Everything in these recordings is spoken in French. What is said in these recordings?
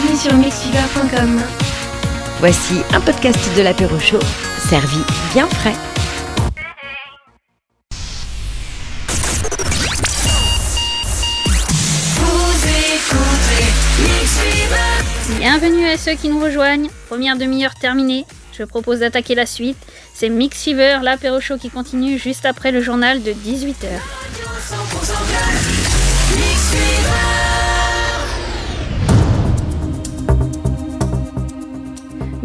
Bienvenue sur mixfever.com. Voici un podcast de l'apéro chaud, servi bien frais. Bienvenue à ceux qui nous rejoignent. Première demi-heure terminée. Je propose d'attaquer la suite. C'est Mix Fever, l'apéro show qui continue juste après le journal de 18h.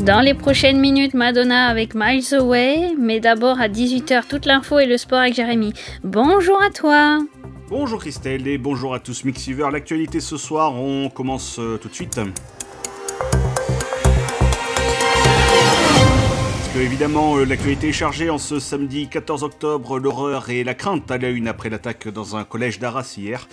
Dans les prochaines minutes, Madonna avec Miles Away, mais d'abord à 18h, toute l'info et le sport avec Jérémy. Bonjour à toi Bonjour Christelle et bonjour à tous Mixiver. L'actualité ce soir, on commence euh, tout de suite. évidemment, euh, l'actualité est chargée en ce samedi 14 octobre. L'horreur et la crainte à la une après l'attaque dans un collège d'Arras hier.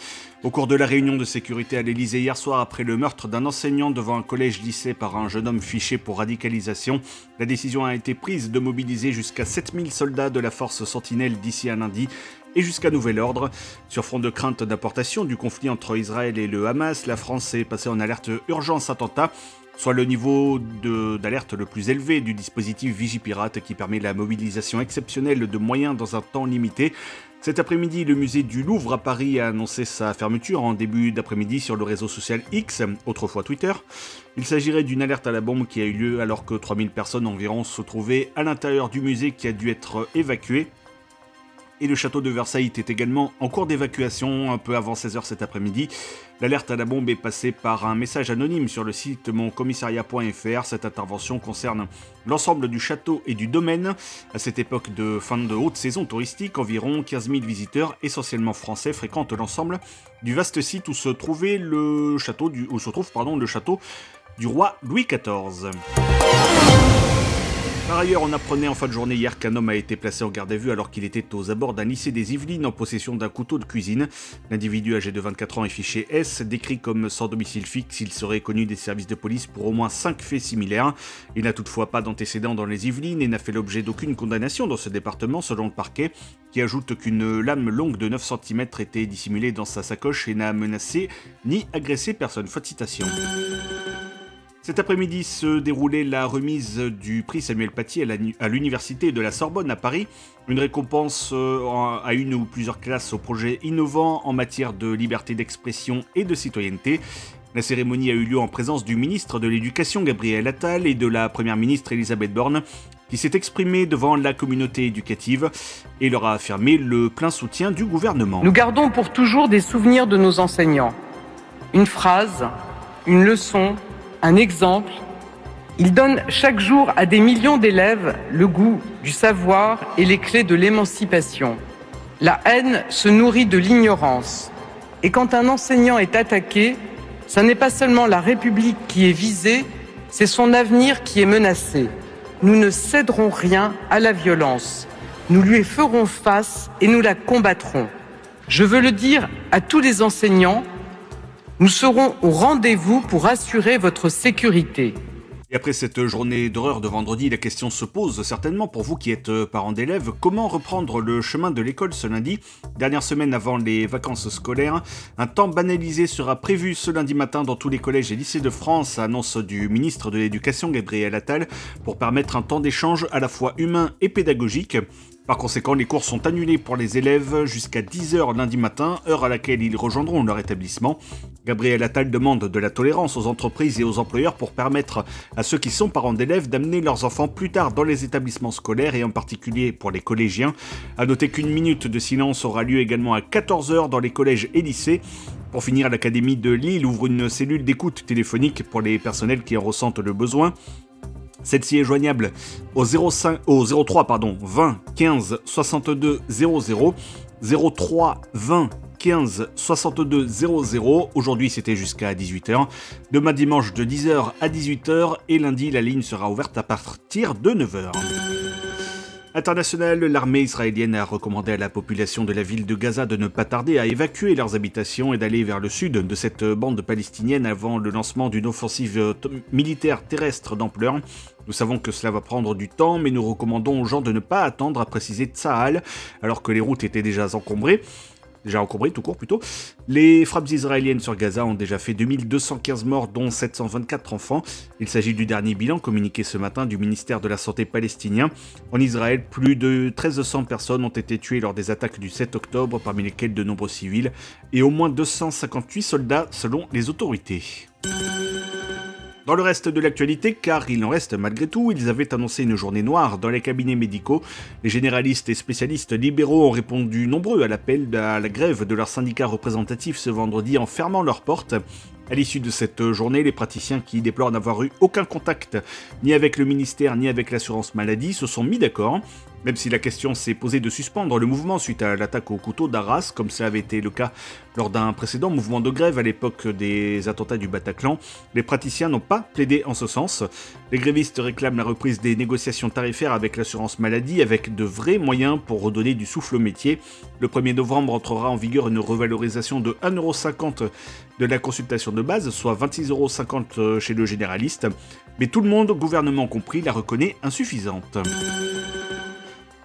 Au cours de la réunion de sécurité à l'Elysée hier soir après le meurtre d'un enseignant devant un collège-lycée par un jeune homme fiché pour radicalisation, la décision a été prise de mobiliser jusqu'à 7000 soldats de la force Sentinelle d'ici à lundi et jusqu'à nouvel ordre. Sur front de crainte d'importation du conflit entre Israël et le Hamas, la France est passée en alerte urgence attentat soit le niveau d'alerte le plus élevé du dispositif Vigipirate qui permet la mobilisation exceptionnelle de moyens dans un temps limité. Cet après-midi, le musée du Louvre à Paris a annoncé sa fermeture en début d'après-midi sur le réseau social X, autrefois Twitter. Il s'agirait d'une alerte à la bombe qui a eu lieu alors que 3000 personnes environ se trouvaient à l'intérieur du musée qui a dû être évacué et le château de Versailles était également en cours d'évacuation un peu avant 16h cet après-midi. L'alerte à la bombe est passée par un message anonyme sur le site moncommissariat.fr. Cette intervention concerne l'ensemble du château et du domaine. À cette époque de fin de haute saison touristique, environ 15 000 visiteurs, essentiellement français, fréquentent l'ensemble du vaste site où se trouvait le château où se trouve pardon, le château du roi Louis XIV. Par ailleurs, on apprenait en fin de journée hier qu'un homme a été placé en garde à vue alors qu'il était aux abords d'un lycée des Yvelines en possession d'un couteau de cuisine. L'individu âgé de 24 ans est fiché S, décrit comme sans domicile fixe, il serait connu des services de police pour au moins 5 faits similaires. Il n'a toutefois pas d'antécédent dans les Yvelines et n'a fait l'objet d'aucune condamnation dans ce département selon le parquet, qui ajoute qu'une lame longue de 9 cm était dissimulée dans sa sacoche et n'a menacé ni agressé personne. Faute citation. Cet après-midi se déroulait la remise du prix Samuel Paty à l'Université de la Sorbonne à Paris, une récompense euh, à une ou plusieurs classes au projet innovant en matière de liberté d'expression et de citoyenneté. La cérémonie a eu lieu en présence du ministre de l'Éducation Gabriel Attal et de la première ministre Elisabeth Borne, qui s'est exprimée devant la communauté éducative et leur a affirmé le plein soutien du gouvernement. Nous gardons pour toujours des souvenirs de nos enseignants. Une phrase, une leçon, un exemple. Il donne chaque jour à des millions d'élèves le goût du savoir et les clés de l'émancipation. La haine se nourrit de l'ignorance. Et quand un enseignant est attaqué, ce n'est pas seulement la République qui est visée, c'est son avenir qui est menacé. Nous ne céderons rien à la violence. Nous lui ferons face et nous la combattrons. Je veux le dire à tous les enseignants, nous serons au rendez-vous pour assurer votre sécurité. Et après cette journée d'horreur de vendredi, la question se pose certainement pour vous qui êtes euh, parents d'élèves, comment reprendre le chemin de l'école ce lundi? Dernière semaine avant les vacances scolaires, un temps banalisé sera prévu ce lundi matin dans tous les collèges et lycées de France, annonce du ministre de l'Éducation Gabriel Attal, pour permettre un temps d'échange à la fois humain et pédagogique. Par conséquent, les cours sont annulés pour les élèves jusqu'à 10h lundi matin, heure à laquelle ils rejoindront leur établissement. Gabriel Attal demande de la tolérance aux entreprises et aux employeurs pour permettre à ceux qui sont parents d'élèves d'amener leurs enfants plus tard dans les établissements scolaires et en particulier pour les collégiens. A noter qu'une minute de silence aura lieu également à 14h dans les collèges et lycées. Pour finir, l'Académie de Lille ouvre une cellule d'écoute téléphonique pour les personnels qui en ressentent le besoin. Celle-ci est joignable au, 05, au 03 pardon, 20 15 62 00 03 20 15 62 00. Aujourd'hui, c'était jusqu'à 18h. Demain dimanche de 10h à 18h et lundi, la ligne sera ouverte à partir de 9h. International, l'armée israélienne a recommandé à la population de la ville de Gaza de ne pas tarder à évacuer leurs habitations et d'aller vers le sud de cette bande palestinienne avant le lancement d'une offensive militaire terrestre d'ampleur. Nous savons que cela va prendre du temps, mais nous recommandons aux gens de ne pas attendre, à préciser Tsahal, alors que les routes étaient déjà encombrées. Déjà encombré tout court plutôt. Les frappes israéliennes sur Gaza ont déjà fait 2215 morts, dont 724 enfants. Il s'agit du dernier bilan communiqué ce matin du ministère de la Santé palestinien. En Israël, plus de 1300 personnes ont été tuées lors des attaques du 7 octobre, parmi lesquelles de nombreux civils, et au moins 258 soldats selon les autorités. Dans le reste de l'actualité, car il en reste malgré tout, ils avaient annoncé une journée noire dans les cabinets médicaux. Les généralistes et spécialistes libéraux ont répondu nombreux à l'appel à la grève de leurs syndicats représentatifs ce vendredi en fermant leurs portes. À l'issue de cette journée, les praticiens qui déplorent n'avoir eu aucun contact ni avec le ministère ni avec l'assurance maladie se sont mis d'accord. Même si la question s'est posée de suspendre le mouvement suite à l'attaque au couteau d'Arras, comme cela avait été le cas lors d'un précédent mouvement de grève à l'époque des attentats du Bataclan, les praticiens n'ont pas plaidé en ce sens. Les grévistes réclament la reprise des négociations tarifaires avec l'assurance maladie avec de vrais moyens pour redonner du souffle au métier. Le 1er novembre entrera en vigueur une revalorisation de 1,50€ de la consultation de base, soit 26,50€ chez le généraliste. Mais tout le monde, gouvernement compris, la reconnaît insuffisante.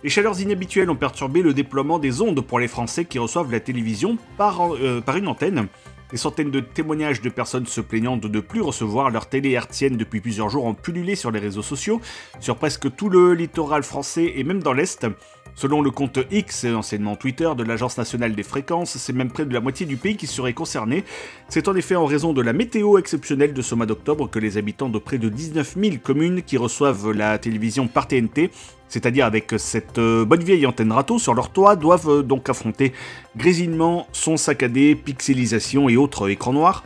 Les chaleurs inhabituelles ont perturbé le déploiement des ondes pour les Français qui reçoivent la télévision par, euh, par une antenne. Des centaines de témoignages de personnes se plaignant de ne plus recevoir leur télé hertzienne depuis plusieurs jours ont pullulé sur les réseaux sociaux, sur presque tout le littoral français et même dans l'Est. Selon le compte X, anciennement Twitter, de l'Agence nationale des fréquences, c'est même près de la moitié du pays qui serait concerné. C'est en effet en raison de la météo exceptionnelle de ce mois d'octobre que les habitants de près de 19 000 communes qui reçoivent la télévision par TNT c'est-à-dire avec cette euh, bonne vieille antenne râteau sur leur toit, doivent euh, donc affronter grésillement, son saccadé, pixelisation et autres écrans noirs.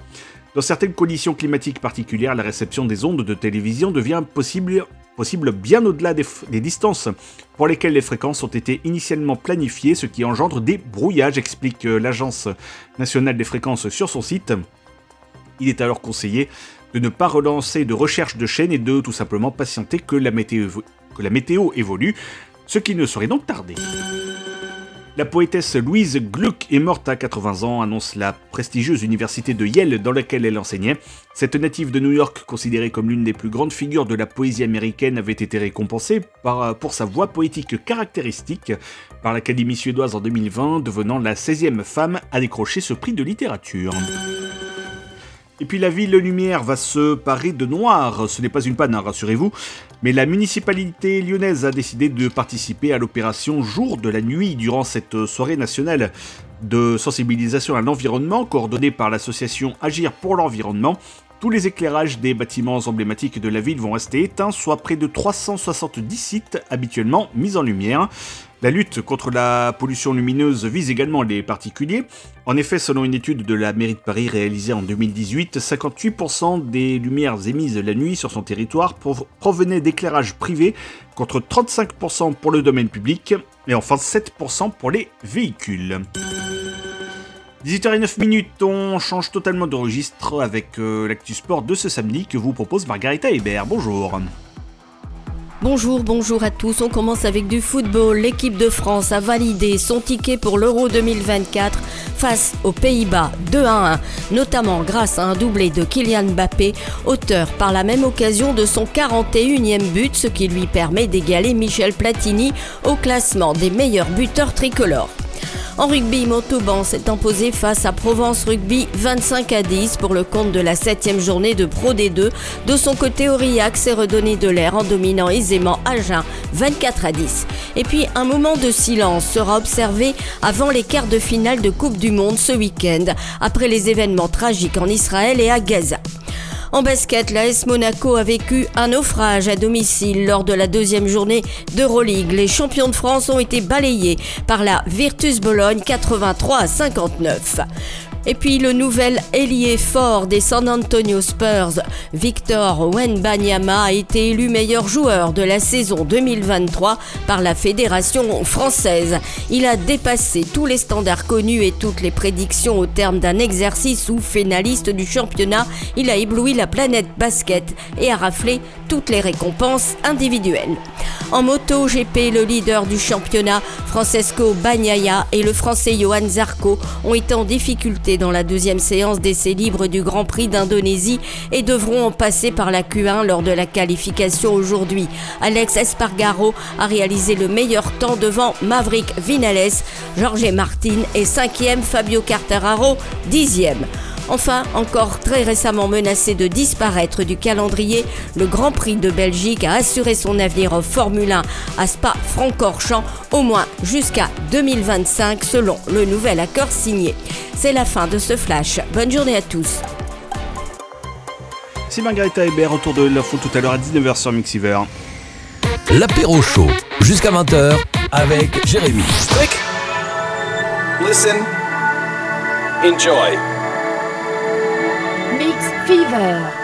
Dans certaines conditions climatiques particulières, la réception des ondes de télévision devient possible, possible bien au-delà des, des, distances pour lesquelles les fréquences ont été initialement planifiées, ce qui engendre des brouillages, explique euh, l'Agence nationale des fréquences sur son site. Il est alors conseillé de ne pas relancer de recherche de chaîne et de tout simplement patienter que la météo que la météo évolue, ce qui ne serait donc tardé. La poétesse Louise Gluck est morte à 80 ans, annonce la prestigieuse université de Yale dans laquelle elle enseignait. Cette native de New York, considérée comme l'une des plus grandes figures de la poésie américaine, avait été récompensée par, pour sa voix poétique caractéristique par l'Académie suédoise en 2020, devenant la 16e femme à décrocher ce prix de littérature. Et puis la ville lumière va se parer de noir. Ce n'est pas une panne, hein, rassurez-vous. Mais la municipalité lyonnaise a décidé de participer à l'opération Jour de la nuit durant cette soirée nationale de sensibilisation à l'environnement coordonnée par l'association Agir pour l'environnement. Tous les éclairages des bâtiments emblématiques de la ville vont rester éteints, soit près de 370 sites habituellement mis en lumière. La lutte contre la pollution lumineuse vise également les particuliers. En effet, selon une étude de la mairie de Paris réalisée en 2018, 58% des lumières émises la nuit sur son territoire provenaient d'éclairage privé, contre 35% pour le domaine public, et enfin 7% pour les véhicules. 18h09 minutes, on change totalement de registre avec euh, sport de ce samedi que vous propose Margarita Hébert. Bonjour. Bonjour, bonjour à tous. On commence avec du football. L'équipe de France a validé son ticket pour l'Euro 2024 face aux Pays-Bas 2 à 1, notamment grâce à un doublé de Kylian Mbappé, auteur par la même occasion de son 41e but, ce qui lui permet d'égaler Michel Platini au classement des meilleurs buteurs tricolores. En rugby, Montauban s'est imposé face à Provence Rugby 25 à 10 pour le compte de la 7 journée de Pro D2. De son côté, Aurillac s'est redonné de l'air en dominant aisément Agen 24 à 10. Et puis, un moment de silence sera observé avant les quarts de finale de Coupe du Monde ce week-end, après les événements tragiques en Israël et à Gaza. En basket, l'AS Monaco a vécu un naufrage à domicile lors de la deuxième journée d'Euroleague. Les champions de France ont été balayés par la Virtus Bologne 83 à 59. Et puis le nouvel ailier fort des San Antonio Spurs, Victor Wenbanyama, a été élu meilleur joueur de la saison 2023 par la Fédération française. Il a dépassé tous les standards connus et toutes les prédictions au terme d'un exercice où, finaliste du championnat, il a ébloui la planète basket et a raflé toutes les récompenses individuelles. En moto GP, le leader du championnat, Francesco Bagnaia et le français Johan Zarco ont été en difficulté dans la deuxième séance d'essai libre du Grand Prix d'Indonésie et devront en passer par la Q1 lors de la qualification aujourd'hui. Alex Espargaro a réalisé le meilleur temps devant Maverick Vinales, Jorge Martin et cinquième Fabio Quartararo, dixième. Enfin, encore très récemment menacé de disparaître du calendrier, le Grand Prix de Belgique a assuré son avenir en Formule 1 à Spa-Francorchamps au moins jusqu'à 2025 selon le nouvel accord signé. C'est la fin de ce flash. Bonne journée à tous. C'est Margarita Hébert autour de l'info tout à l'heure à 19h sur Mixiver. L'apéro chaud jusqu'à 20h avec Jérémy. Click. Listen. Enjoy. Mix Fever.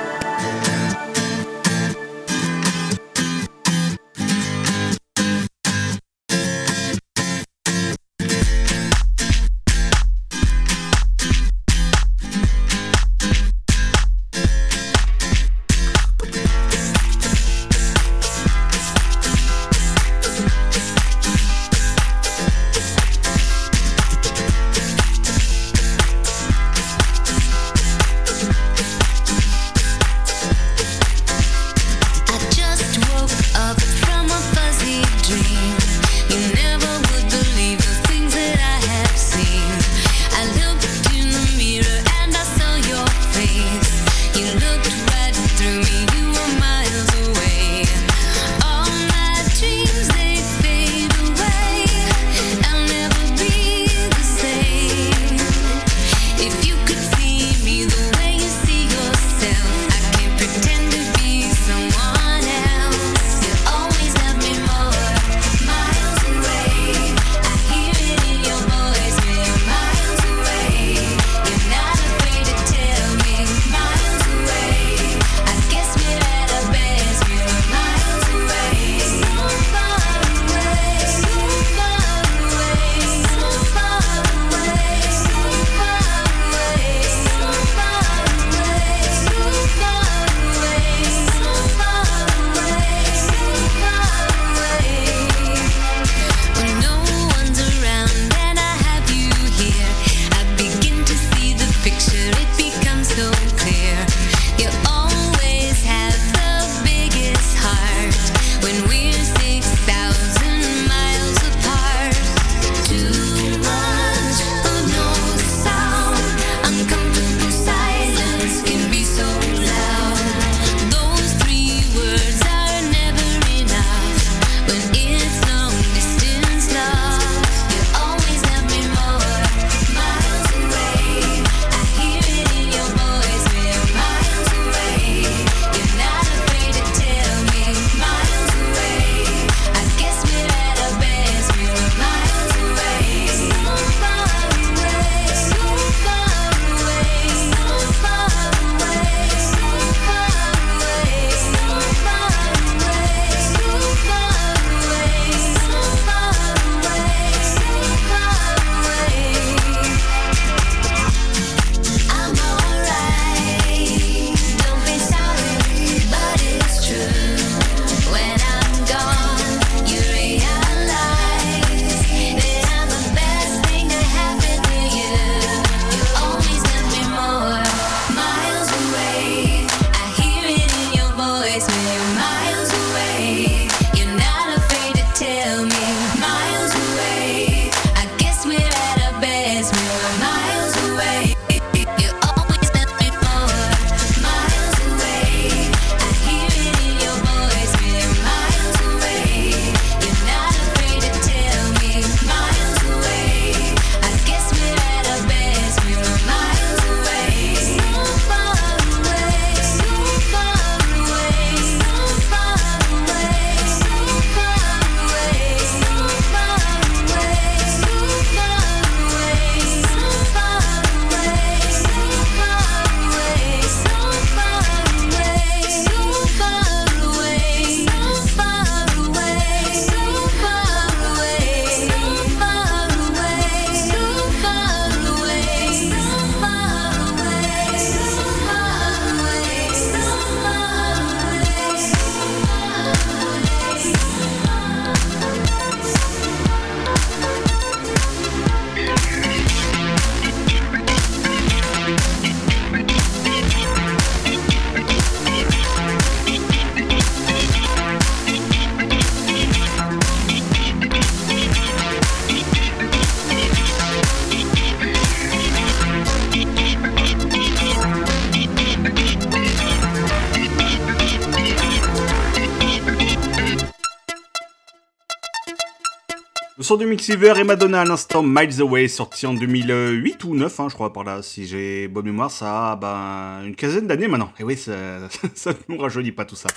Son de Mixiver et Madonna à l'instant Miles Away, sorti en 2008 ou 9, hein, je crois, par là, si j'ai bonne mémoire, ça a ben, une quinzaine d'années maintenant. Et oui, ça, ça ne nous rajeunit pas tout ça.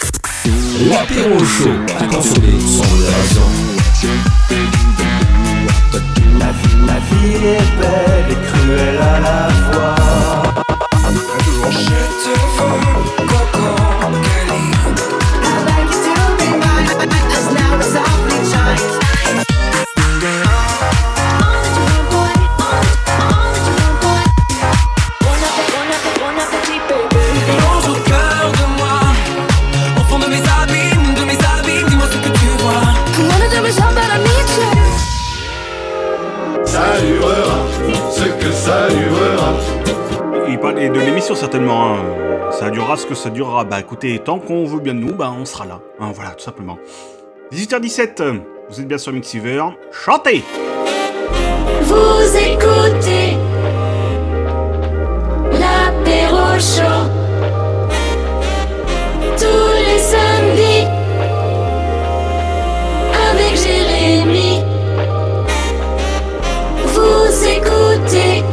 L'apéro à consommer. La vie, la vie est belle et cruelle à la fois. Je te veux, que ça durera. Bah écoutez, tant qu'on veut bien de nous, bah on sera là. Hein, voilà, tout simplement. 18h17, vous êtes bien sur Mixiver. Chantez Vous écoutez l'apéro chaud tous les samedis avec Jérémy. Vous écoutez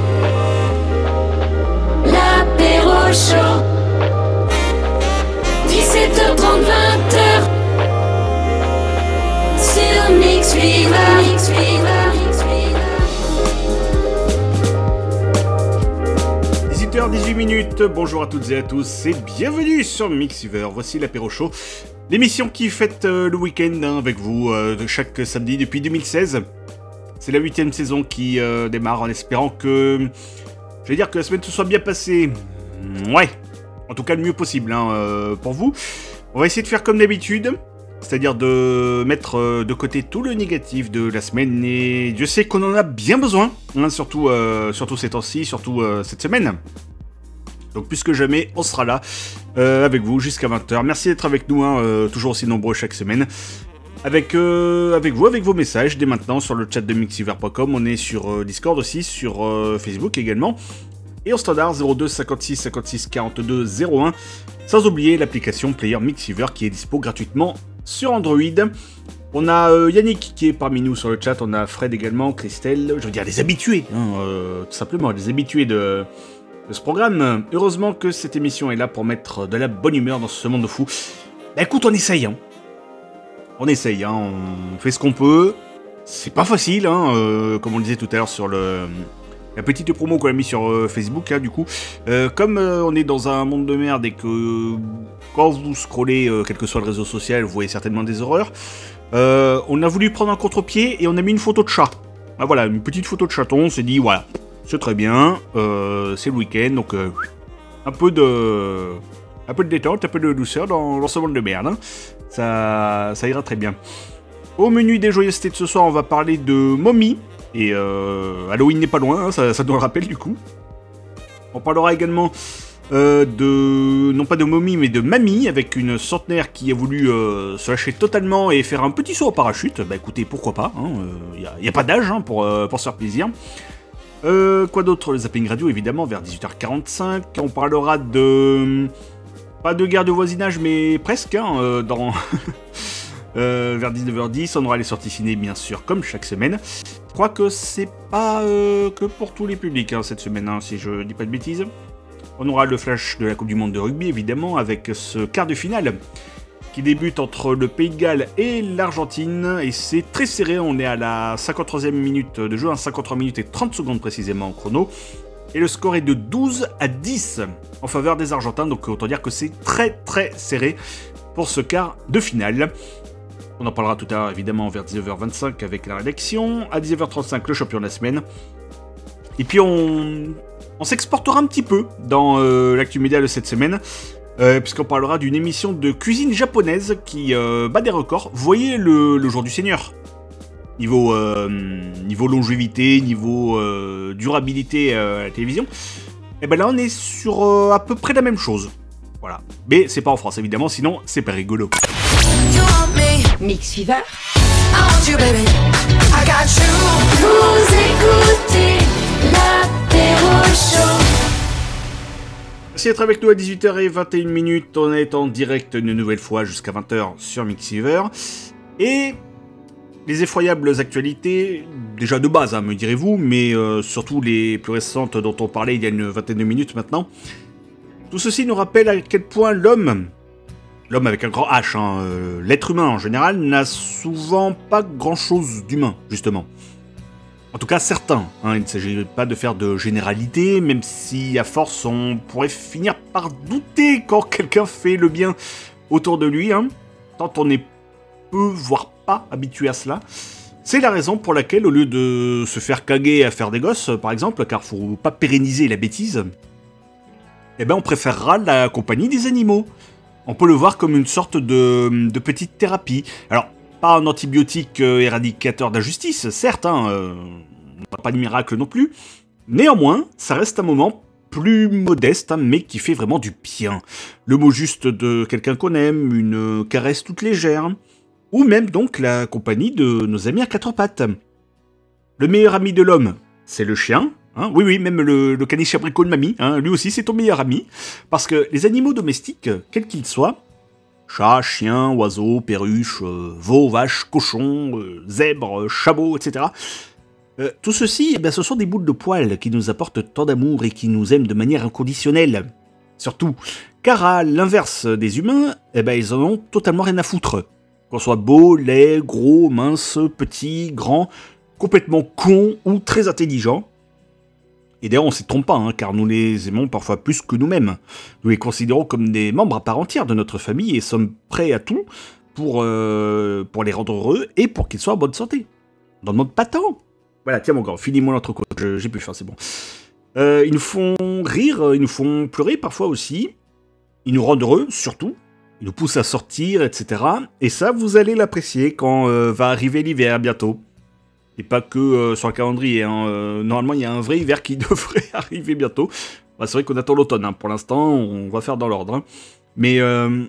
l'apéro chaud 18 minutes. Bonjour à toutes et à tous et bienvenue sur Mixiver. Voici l'apéro show, l'émission qui fête euh, le week-end hein, avec vous euh, chaque samedi depuis 2016. C'est la huitième saison qui euh, démarre en espérant que, je vais dire que la semaine se soit bien passée. Mmh, ouais, en tout cas le mieux possible hein, euh, pour vous. On va essayer de faire comme d'habitude. C'est-à-dire de mettre de côté tout le négatif de la semaine et Dieu sait qu'on en a bien besoin, hein, surtout, surtout ces temps-ci, surtout cette semaine. Donc plus que jamais, on sera là euh, avec vous jusqu'à 20h. Merci d'être avec nous, hein, euh, toujours aussi nombreux chaque semaine. Avec, euh, avec vous, avec vos messages dès maintenant sur le chat de mixiver.com. On est sur Discord aussi, sur Facebook également. Et au standard 02 56 56 42 01. Sans oublier l'application Player Mixiver qui est dispo gratuitement sur Android. On a Yannick qui est parmi nous sur le chat, on a Fred également, Christelle, je veux dire les habitués, hein, tout simplement, les habitués de, ce programme. Heureusement que cette émission est là pour mettre de la bonne humeur dans ce monde de fou. Bah écoute, on essaye, hein. On essaye, hein, on fait ce qu'on peut. C'est pas facile, hein, euh, comme on le disait tout à l'heure sur le, la petite promo qu'on a mis sur euh, Facebook, hein, du coup. Euh, comme on est dans un monde de merde et que quand vous scrollez, quel que soit le réseau social, vous voyez certainement des horreurs, on a voulu prendre un contre-pied et on a mis une photo de chat. Ah, voilà, une petite photo de chaton, on s'est dit, voilà, c'est très bien, euh, c'est le week-end, donc euh, un peu de... Un peu de détente, un peu de douceur dans, ce monde de merde. hein. Ça, ça ira très bien. Au menu des joyeusetés de ce soir, on va parler de mommy. Et euh, Halloween n'est pas loin, hein, ça, ça nous le rappelle du coup. On parlera également de. non pas de mommy, mais de mamie, avec une centenaire qui a voulu se lâcher totalement et faire un petit saut en parachute. Bah écoutez, pourquoi pas, il n'y a, a pas d'âge hein, pour, pour se faire plaisir. Euh, quoi d'autre Le zapping radio, évidemment, vers 18h45. On parlera de. Pas de guerre de voisinage, mais presque, hein, euh, dans. Euh, vers 19h10, on aura les sorties ciné, bien sûr, comme chaque semaine. Je crois que c'est pas euh, que pour tous les publics hein, cette semaine, hein, si je dis pas de bêtises. On aura le flash de la Coupe du Monde de rugby, évidemment, avec ce quart de finale qui débute entre le Pays de Galles et l'Argentine. Et c'est très serré, on est à la 53e minute de jeu, à 53 minutes et 30 secondes précisément en chrono. Et le score est de 12 à 10 en faveur des Argentins, donc autant dire que c'est très très serré pour ce quart de finale. On en parlera tout à l'heure évidemment vers 19h25 avec la rédaction. À 19h35, le champion de la semaine. Et puis on, on s'exportera un petit peu dans euh, l'actu média de cette semaine. Euh, Puisqu'on parlera d'une émission de cuisine japonaise qui euh, bat des records. Voyez le, le jour du Seigneur Niveau, euh, niveau longévité, niveau euh, durabilité euh, à la télévision. Et ben là on est sur euh, à peu près la même chose. Voilà. Mais c'est pas en France évidemment, sinon c'est pas rigolo. Mix Fever. Vous écoutez l'apéro chaud. Merci d'être avec nous à 18h21 minutes. On est en direct une nouvelle fois jusqu'à 20h sur Mixiver. Et les effroyables actualités, déjà de base, hein, me direz-vous, mais euh, surtout les plus récentes dont on parlait il y a une vingtaine de minutes maintenant, tout ceci nous rappelle à quel point l'homme, l'homme avec un grand H, hein, euh, l'être humain en général, n'a souvent pas grand-chose d'humain, justement. En tout cas, certains. hein, il ne s'agit pas de faire de généralité, même si à force on pourrait finir par douter quand quelqu'un fait le bien autour de lui, hein, tant on est peu, voire pas habitué à cela. C'est la raison pour laquelle, au lieu de se faire caguer à faire des gosses, par exemple, car faut pas pérenniser la bêtise, eh ben on préférera la compagnie des animaux. On peut le voir comme une sorte de, de petite thérapie. Alors, pas un antibiotique euh, éradicateur d'injustice, certes, hein, euh, pas de miracle non plus. Néanmoins, ça reste un moment plus modeste, hein, mais qui fait vraiment du bien. Le mot juste de quelqu'un qu'on aime, une caresse toute légère, ou même donc la compagnie de nos amis à quatre pattes. Le meilleur ami de l'homme, c'est le chien. hein. oui, oui, même le, le caniche abricot de mamie, hein, lui aussi c'est ton meilleur ami. Parce que les animaux domestiques, quels qu'ils soient, chat, chien, oiseau, perruche, euh, veau, vache, cochon, euh, zèbre, euh, chabot, etc. Euh, tout ceci, eh ce sont des boules de poils qui nous apportent tant d'amour et qui nous aiment de manière inconditionnelle. Surtout, car à l'inverse des humains, eh ben, ils en ont totalement rien à foutre. Qu'on soit beau, laid, gros, mince, petit, grand, complètement con ou très intelligent. Et d'ailleurs, on ne s'y trompe pas, hein, car nous les aimons parfois plus que nous-mêmes. Nous les considérons comme des membres à part entière de notre famille et sommes prêts à tout pour, euh, pour les rendre heureux et pour qu'ils soient en bonne santé. On n'en demande pas tant. Voilà, tiens mon grand, finis-moi l'entrecôte, j'ai plus faim, c'est bon. Euh, ils nous font rire, ils nous font pleurer parfois aussi. Ils nous rendent heureux, surtout. Ils nous poussent à sortir, etc. Et ça, vous allez l'apprécier quand euh, va arriver l'hiver bientôt. Et pas que euh, sur le calendrier. hein. Euh, normalement, il y a un vrai hiver qui devrait arriver bientôt. Bah, c'est vrai qu'on attend l'automne. hein. Pour l'instant, on va faire dans l'ordre. hein. Mais euh,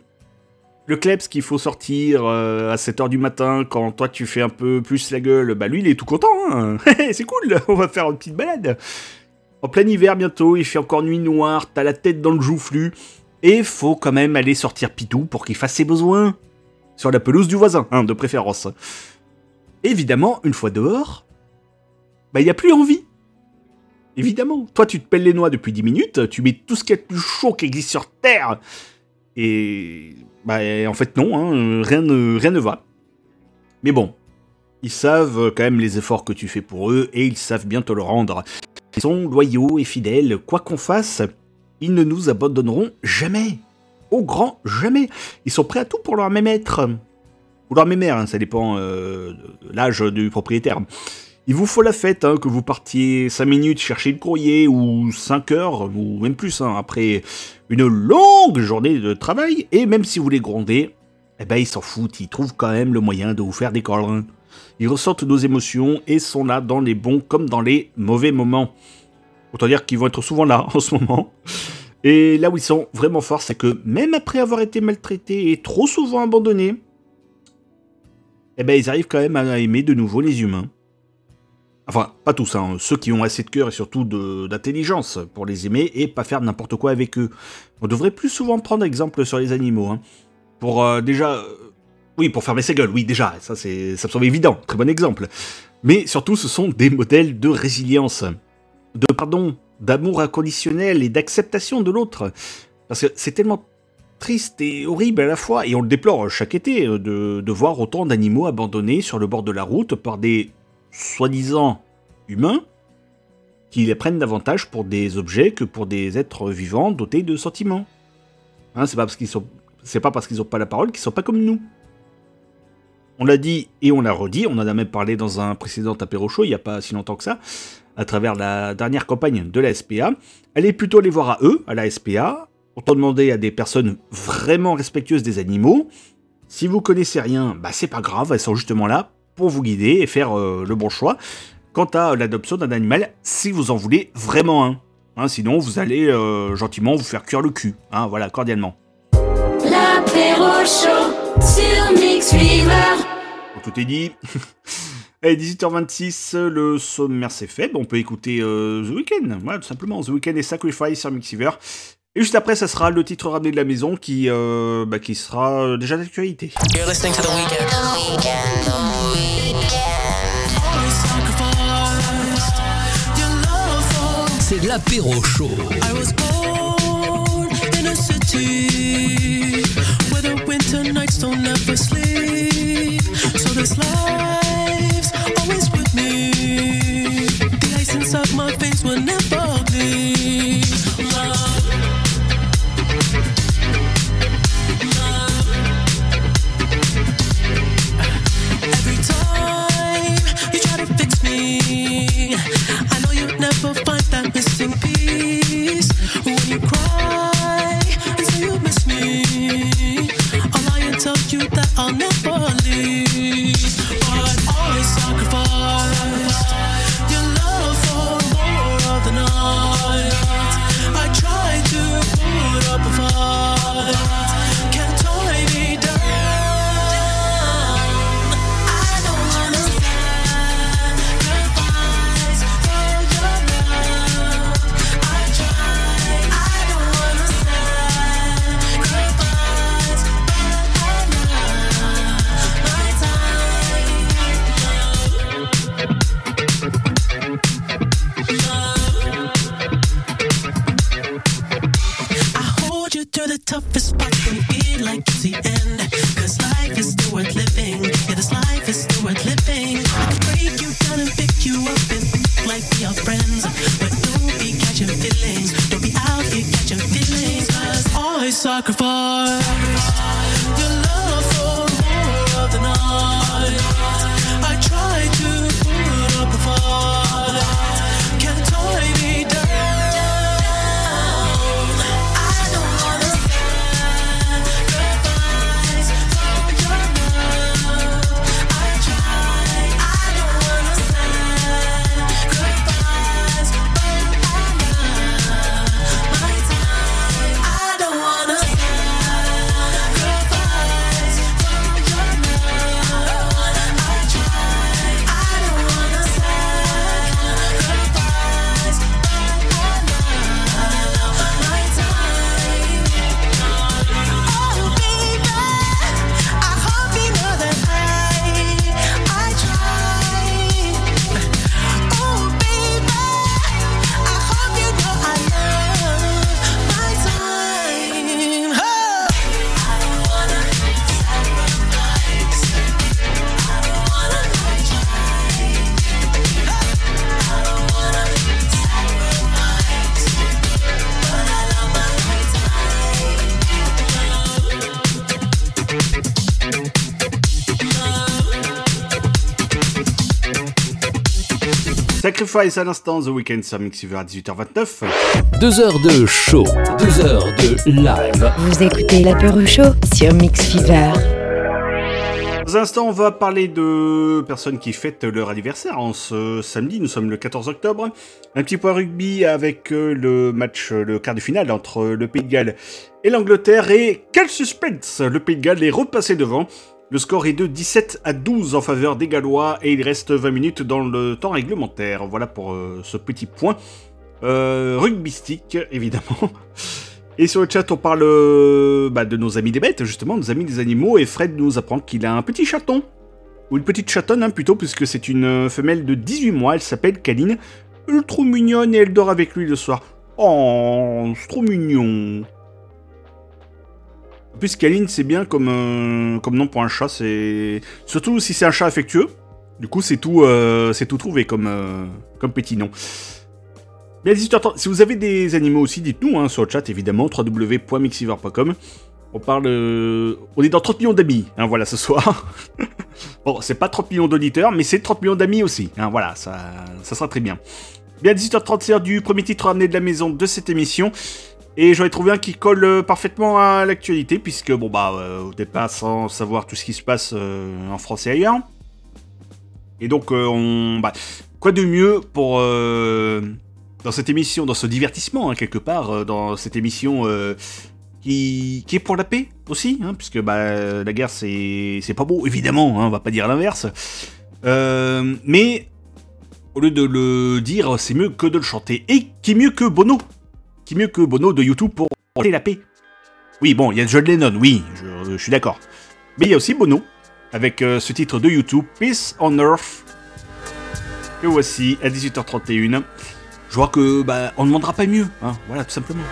le Klebs qu'il faut sortir à 7h du matin quand toi tu fais un peu plus la gueule, bah lui il est tout content. hein. c'est cool, on va faire une petite balade. En plein hiver bientôt, il fait encore nuit noire, t'as la tête dans le joufflu. Et faut quand même aller sortir Pitou pour qu'il fasse ses besoins. Sur la pelouse du voisin, hein, de préférence. Évidemment, une fois dehors, bah, il n'y a plus envie. Évidemment. Toi, tu te pelles les noix depuis 10 minutes, tu mets tout ce qu'il y a de plus chaud qui existe sur Terre. Et. Bah, en fait, non, hein, rien, ne, rien ne va. Mais bon, ils savent quand même les efforts que tu fais pour eux et ils savent bien te le rendre. Ils sont loyaux et fidèles, quoi qu'on fasse, ils ne nous abandonneront jamais. Au grand jamais. Ils sont prêts à tout pour leur même être. Ou leur mémère, hein, ça dépend euh, de l'âge du propriétaire. Il vous faut la fête, hein, que vous partiez 5 minutes chercher le courrier, ou 5 heures, ou même plus, hein, après une longue journée de travail, et même si vous les grondez, eh ben ils s'en foutent, ils trouvent quand même le moyen de vous faire des câlins. Ils ressentent nos émotions et sont là dans les bons comme dans les mauvais moments. Autant dire qu'ils vont être souvent là en ce moment. Et là où ils sont vraiment forts, c'est que même après avoir été maltraités et trop souvent abandonnés, eh ben ils arrivent quand même à aimer de nouveau les humains. Enfin, pas tous, hein, ceux qui ont assez de cœur et surtout d'intelligence pour les aimer et pas faire n'importe quoi avec eux. On devrait plus souvent prendre exemple sur les animaux. hein. Pour euh, déjà... euh, oui, pour fermer sa gueule, oui, déjà, ça, ça me semble évident, très bon exemple. Mais surtout, ce sont des modèles de résilience, de pardon, d'amour inconditionnel et d'acceptation de l'autre. Parce que c'est tellement triste et horrible à la fois, et on le déplore chaque été, euh, de, voir autant d'animaux abandonnés sur le bord de la route par des soi-disant humains qui les prennent davantage pour des objets que pour des êtres vivants dotés de sentiments. Hein, c'est pas parce qu'ils c'est pas la parole qu'ils sont pas comme nous. On l'a dit et on l'a redit, on en a même parlé dans un précédent apéro show il y a pas si longtemps que ça, à travers la dernière campagne de la SPA. Allez plutôt les voir à eux, à la SPA. Autant demander à des personnes vraiment respectueuses des animaux. Si vous connaissez rien, bah c'est pas grave, elles sont justement là pour vous guider et faire euh, le bon choix quant à l'adoption d'un animal si vous en voulez vraiment un. Hein, sinon, vous allez euh, gentiment vous faire cuire le cul. Hein, voilà, cordialement. L'apéro chaud sur Mix. Bon, tout est dit. Allez, 18h26, le sommaire c'est fait. Bon, on peut écouter euh, The Weeknd. Voilà, tout simplement. The Weeknd et Sacrifice sur Mixiver. Et juste après, ça sera le titre ramené de la maison qui, euh, bah, qui sera euh, déjà d'actualité. C'est l'apéro chaud. I was born in a city where the winter nights don't ever sleep. So this life's never find that missing piece. When you cry and say you miss me, I'll lie and tell you that I'll never leave. Hold you through the toughest parts and feel like it's the end. Cause life is still worth living. Yeah, this life is still worth living. I can break you down and pick you up and like we are friends. But don't be catching feelings. Don't be out here catching feelings. Cause I sacrifice your Sacrifice à l'instant, The Weekend sur Mixiver à 18h29. Deux heures de show, deux heures de live. Vous écoutez l'apéro chaud sur Mix Fever. Dans un instant, on va parler de personnes qui fêtent leur anniversaire. En ce samedi, nous sommes le 14 octobre. Un petit point rugby avec euh, le match, euh, le quart de finale entre le Pays de Galles et l'Angleterre. Et quel suspense Le Pays de Galles est repassé devant. Le score est de 17 à 12 en faveur des Gallois et il reste 20 minutes dans le temps réglementaire. Voilà pour euh, ce petit point euh, rugbystique, évidemment. Et sur le chat, on parle euh, bah, de nos amis des bêtes, justement, nos amis des animaux. Et Fred nous apprend qu'il a un petit chaton. Ou une petite chatonne, hein, plutôt, puisque c'est une euh, femelle de 18 mois. Elle s'appelle Kaline. Elle est trop mignonne et elle dort avec lui le soir. Oh, c'est trop mignon. Plus, Kaline, c'est bien comme, euh, comme nom pour un chat. C'est Surtout si c'est un chat affectueux. Du coup, c'est tout, euh, c'est tout trouvé comme, euh, comme petit nom. Bien, 18h30, si vous avez des animaux aussi, dites-nous hein, sur le chat, évidemment, www.mixiver.com. On parle. on est dans 30 millions d'amis, hein, voilà, ce soir. bon, c'est pas 30 millions d'auditeurs, mais c'est 30 millions d'amis aussi. hein, voilà, ça, ça sera très bien. Bien, 18h30, c'est du premier titre ramené de la maison de cette émission. Et j'en ai trouvé un qui colle euh, parfaitement à l'actualité, puisque, bon, bah, euh, au départ, sans savoir tout ce qui se passe euh, en France et ailleurs. Et donc, euh, on. Bah, quoi de mieux pour. dans cette émission, dans ce divertissement, hein, quelque part, dans cette émission qui, est pour la paix aussi, hein, puisque bah, la guerre, c'est pas beau, évidemment, hein, on va pas dire l'inverse. Mais au lieu de le dire, c'est mieux que de le chanter. Et qui mieux que Bono? Qui mieux que Bono de YouTube pour la paix. Oui, bon, il y a John Lennon, oui, je, suis d'accord. Mais il y a aussi Bono, avec euh, ce titre de YouTube, Peace on Earth. Et voici à 18h31. Je vois que bah, on ne demandera pas mieux, hein, voilà, tout simplement.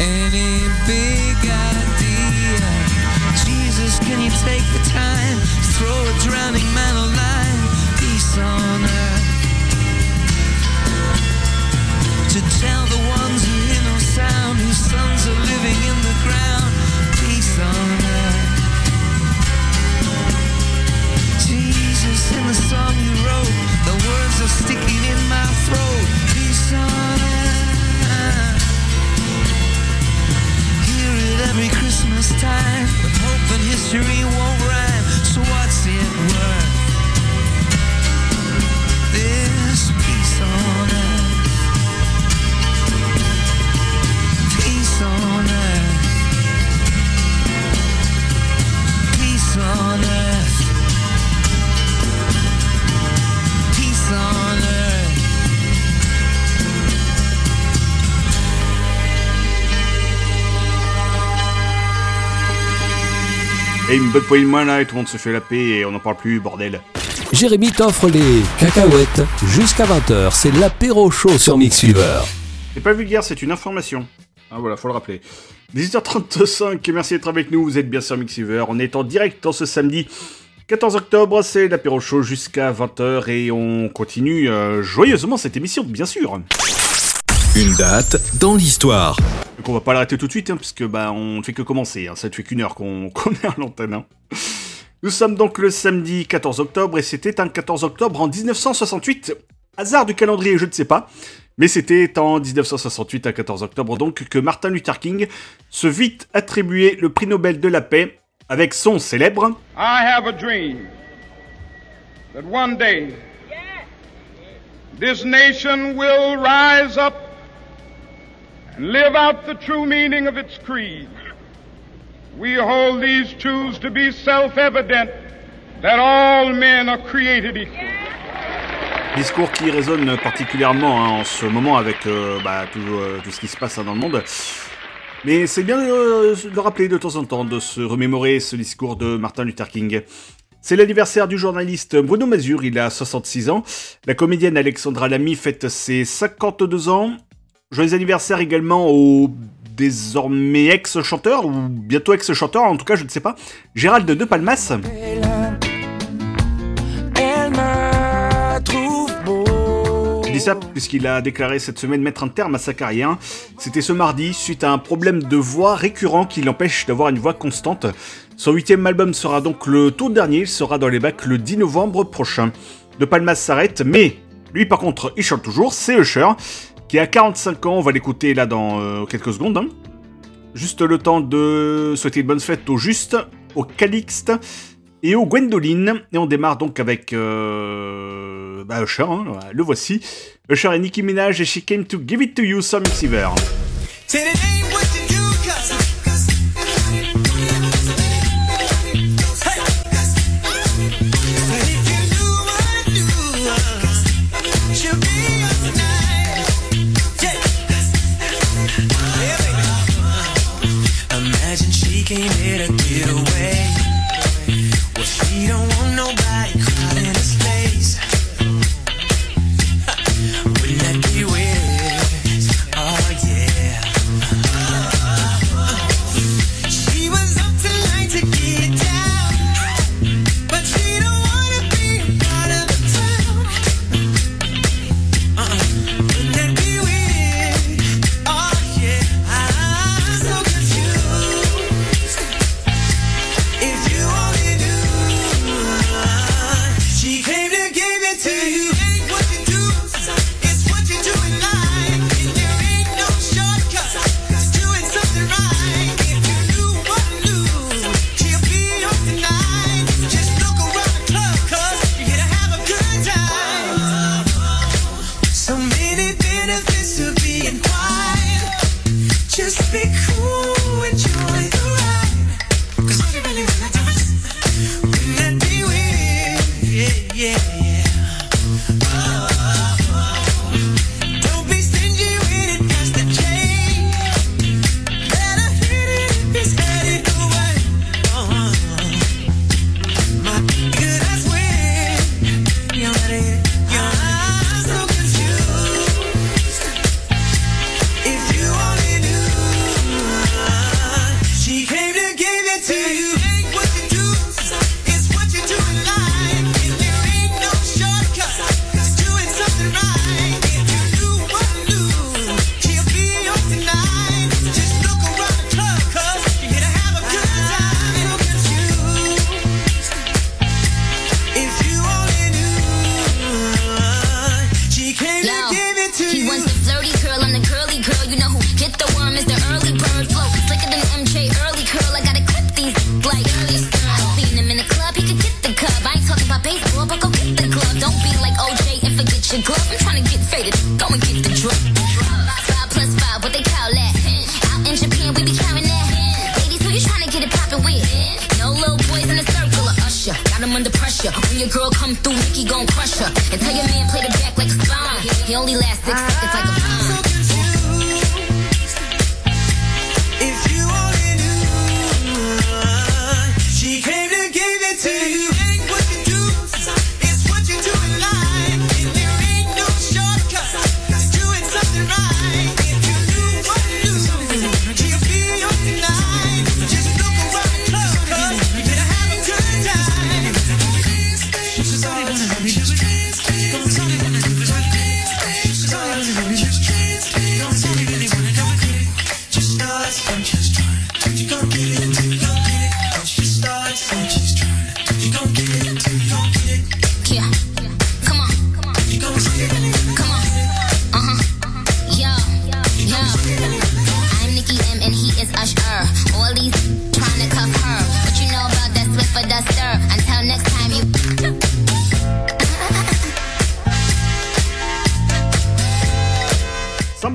Any big idea. Jesus, can you take the time to throw a drowning man a line? Peace on earth. To tell the ones who hear no sound, whose sons are living in the ground. Peace on earth. Jesus, in the song you wrote, the words are sticking in my throat. Peace on earth. It every Christmas time, but hope and history won't rhyme. So what's it worth? This peace on earth. Peace on earth. Peace on earth. Peace on earth. Et une bonne poignée de main là et tout le monde se fait la paix et on n'en parle plus, bordel. Jérémy t'offre les cacahuètes jusqu'à 20h. C'est l'apéro chaud sur Mixfever. C'est pas vulgaire, c'est une information. Ah voilà, faut le rappeler. 18h35, merci d'être avec nous, vous êtes bien sur Mixiver. On est en direct en ce samedi 14 octobre, c'est l'apéro chaud jusqu'à 20h et on continue euh, joyeusement cette émission, bien sûr. Une date dans l'histoire. Donc on va pas l'arrêter tout de suite, hein, puisque bah, on ne fait que commencer, hein, ça ne fait qu'une heure qu'on qu'on est à l'antenne. hein. Nous sommes donc le samedi 14 octobre et c'était un 14 octobre en 1968. Hasard du calendrier, je ne sais pas. Mais c'était en 1968, un 14 octobre donc, que Martin Luther King se vit attribuer le prix Nobel de la paix avec son célèbre I have a dream that one day this nation will rise up live out the true meaning of its creed. We hold these truths to be self evident that all men are created equal. Discours qui résonne particulièrement hein, en ce moment avec euh, bah, tout, euh, tout ce qui se passe hein, dans le monde. Mais c'est bien euh, de le rappeler de temps en temps, de se remémorer ce discours de Martin Luther King. C'est l'anniversaire du journaliste Bruno Mazur, il a 66 ans. La comédienne Alexandra Lamy fête ses 52 ans. Joyeux anniversaire également au désormais ex-chanteur, ou bientôt ex-chanteur, en tout cas je ne sais pas, Gérald de Palmas. Elle me trouve beau. Je dis ça puisqu'il a déclaré cette semaine mettre un terme à sa carrière. C'était ce mardi, suite à un problème de voix récurrent qui l'empêche d'avoir une voix constante. Son huitième album sera donc le tout dernier, il sera dans les bacs le 10 novembre prochain. De Palmas s'arrête, mais lui par contre il chante toujours, c'est Usher, qui a 45 ans, on va l'écouter là dans euh, quelques secondes. hein. Juste le temps de souhaiter une bonne fête au Juste, au Calixte et au Gwendoline. Et on démarre donc avec euh, bah, Usher, hein, le voici. Usher et Nicki Minaj et She Came to Give It to You sur Mixiver.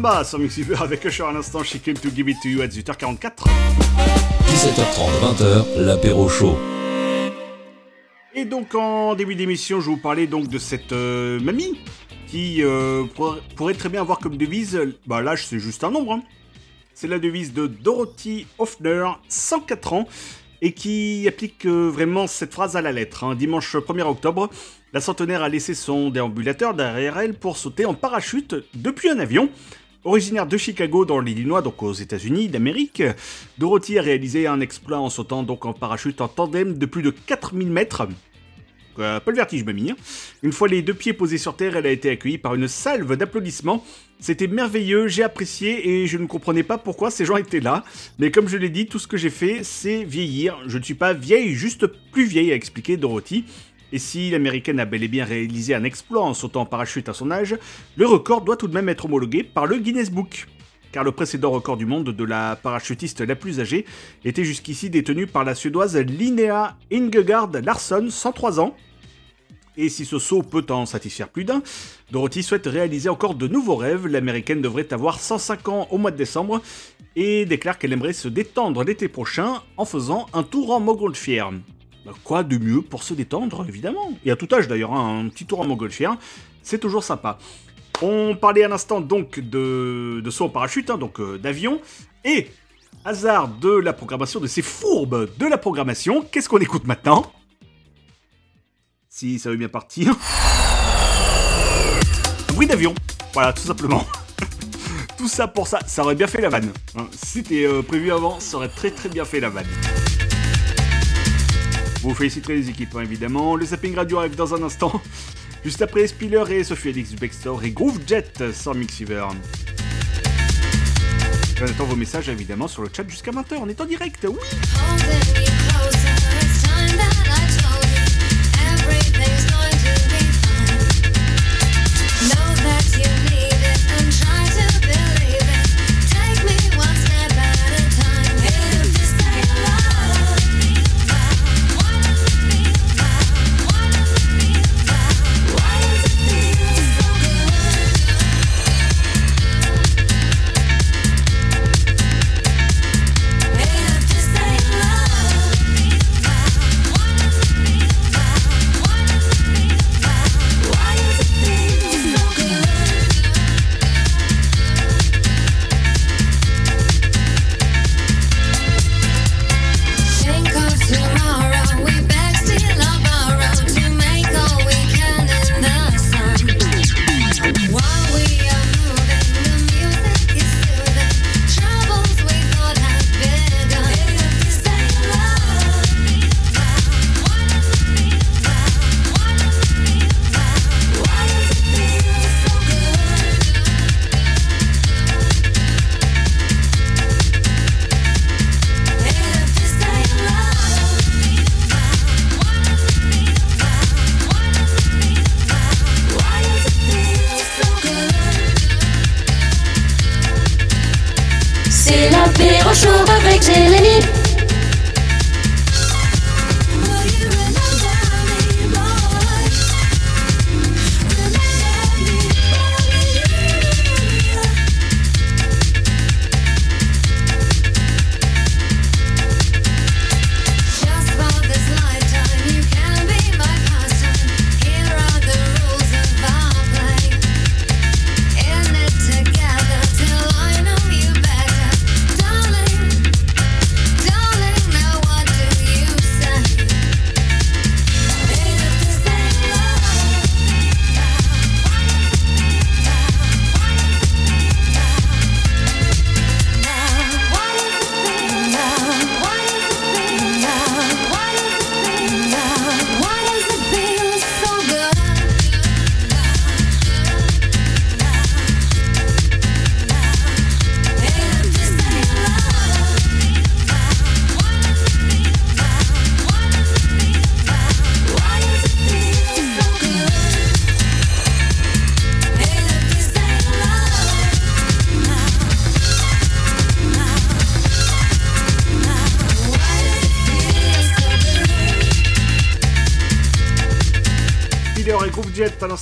Samba sur Mixiver avec Usher à l'instant, She Came to Give It to You à 18h44. 17h30, 20h, l'apéro chaud. Et donc en début d'émission, je vous parlais donc de cette euh, mamie qui euh, pour- pourrait très bien avoir comme devise, bah l'âge c'est juste un nombre, hein. c'est la devise de Dorothy Hoffner, 104 ans, et qui applique euh, vraiment cette phrase à la lettre. hein. Dimanche 1er octobre, la centenaire a laissé son déambulateur derrière elle pour sauter en parachute depuis un avion. Originaire de Chicago dans l'Illinois, donc aux États-Unis d'Amérique, Dorothy a réalisé un exploit en sautant donc en parachute en tandem de plus de 4000 mètres. Euh, pas le vertige, mamie. hein. Une fois les deux pieds posés sur terre, elle a été accueillie par une salve d'applaudissements. C'était merveilleux, j'ai apprécié et je ne comprenais pas pourquoi ces gens étaient là. Mais comme je l'ai dit, tout ce que j'ai fait, c'est vieillir. Je ne suis pas vieille, juste plus vieille, a expliqué Dorothy. Et si l'américaine a bel et bien réalisé un exploit en sautant en parachute à son âge, le record doit tout de même être homologué par le Guinness Book. Car le précédent record du monde de la parachutiste la plus âgée était jusqu'ici détenu par la suédoise Linnea Ingegard Larsson, 103 ans. Et si ce saut peut en satisfaire plus d'un, Dorothy souhaite réaliser encore de nouveaux rêves. L'américaine devrait avoir 105 ans au mois de décembre et déclare qu'elle aimerait se détendre l'été prochain en faisant un tour en montgolfière. Bah, Quoi de mieux pour se détendre, évidemment Et à tout âge d'ailleurs, hein, un petit tour en montgolfière, c'est toujours sympa. On parlait à l'instant donc de, saut en parachute, hein, donc euh, d'avion, et hasard de la programmation, de ces fourbes de la programmation, qu'est-ce qu'on écoute maintenant? Si ça veut bien partir. Bruit d'avion, voilà, tout simplement. tout ça pour ça, ça aurait bien fait la vanne. hein. Si c'était euh, prévu avant, ça aurait très très bien fait la vanne. Vous féliciterez les équipes, hein, évidemment. Le zapping radio arrive dans un instant. Juste après Spiller et Sophie Alix du Backstore et Groove Jet sans Mixiver. J'attends vos messages évidemment sur le chat jusqu'à 20h. On est en direct, oui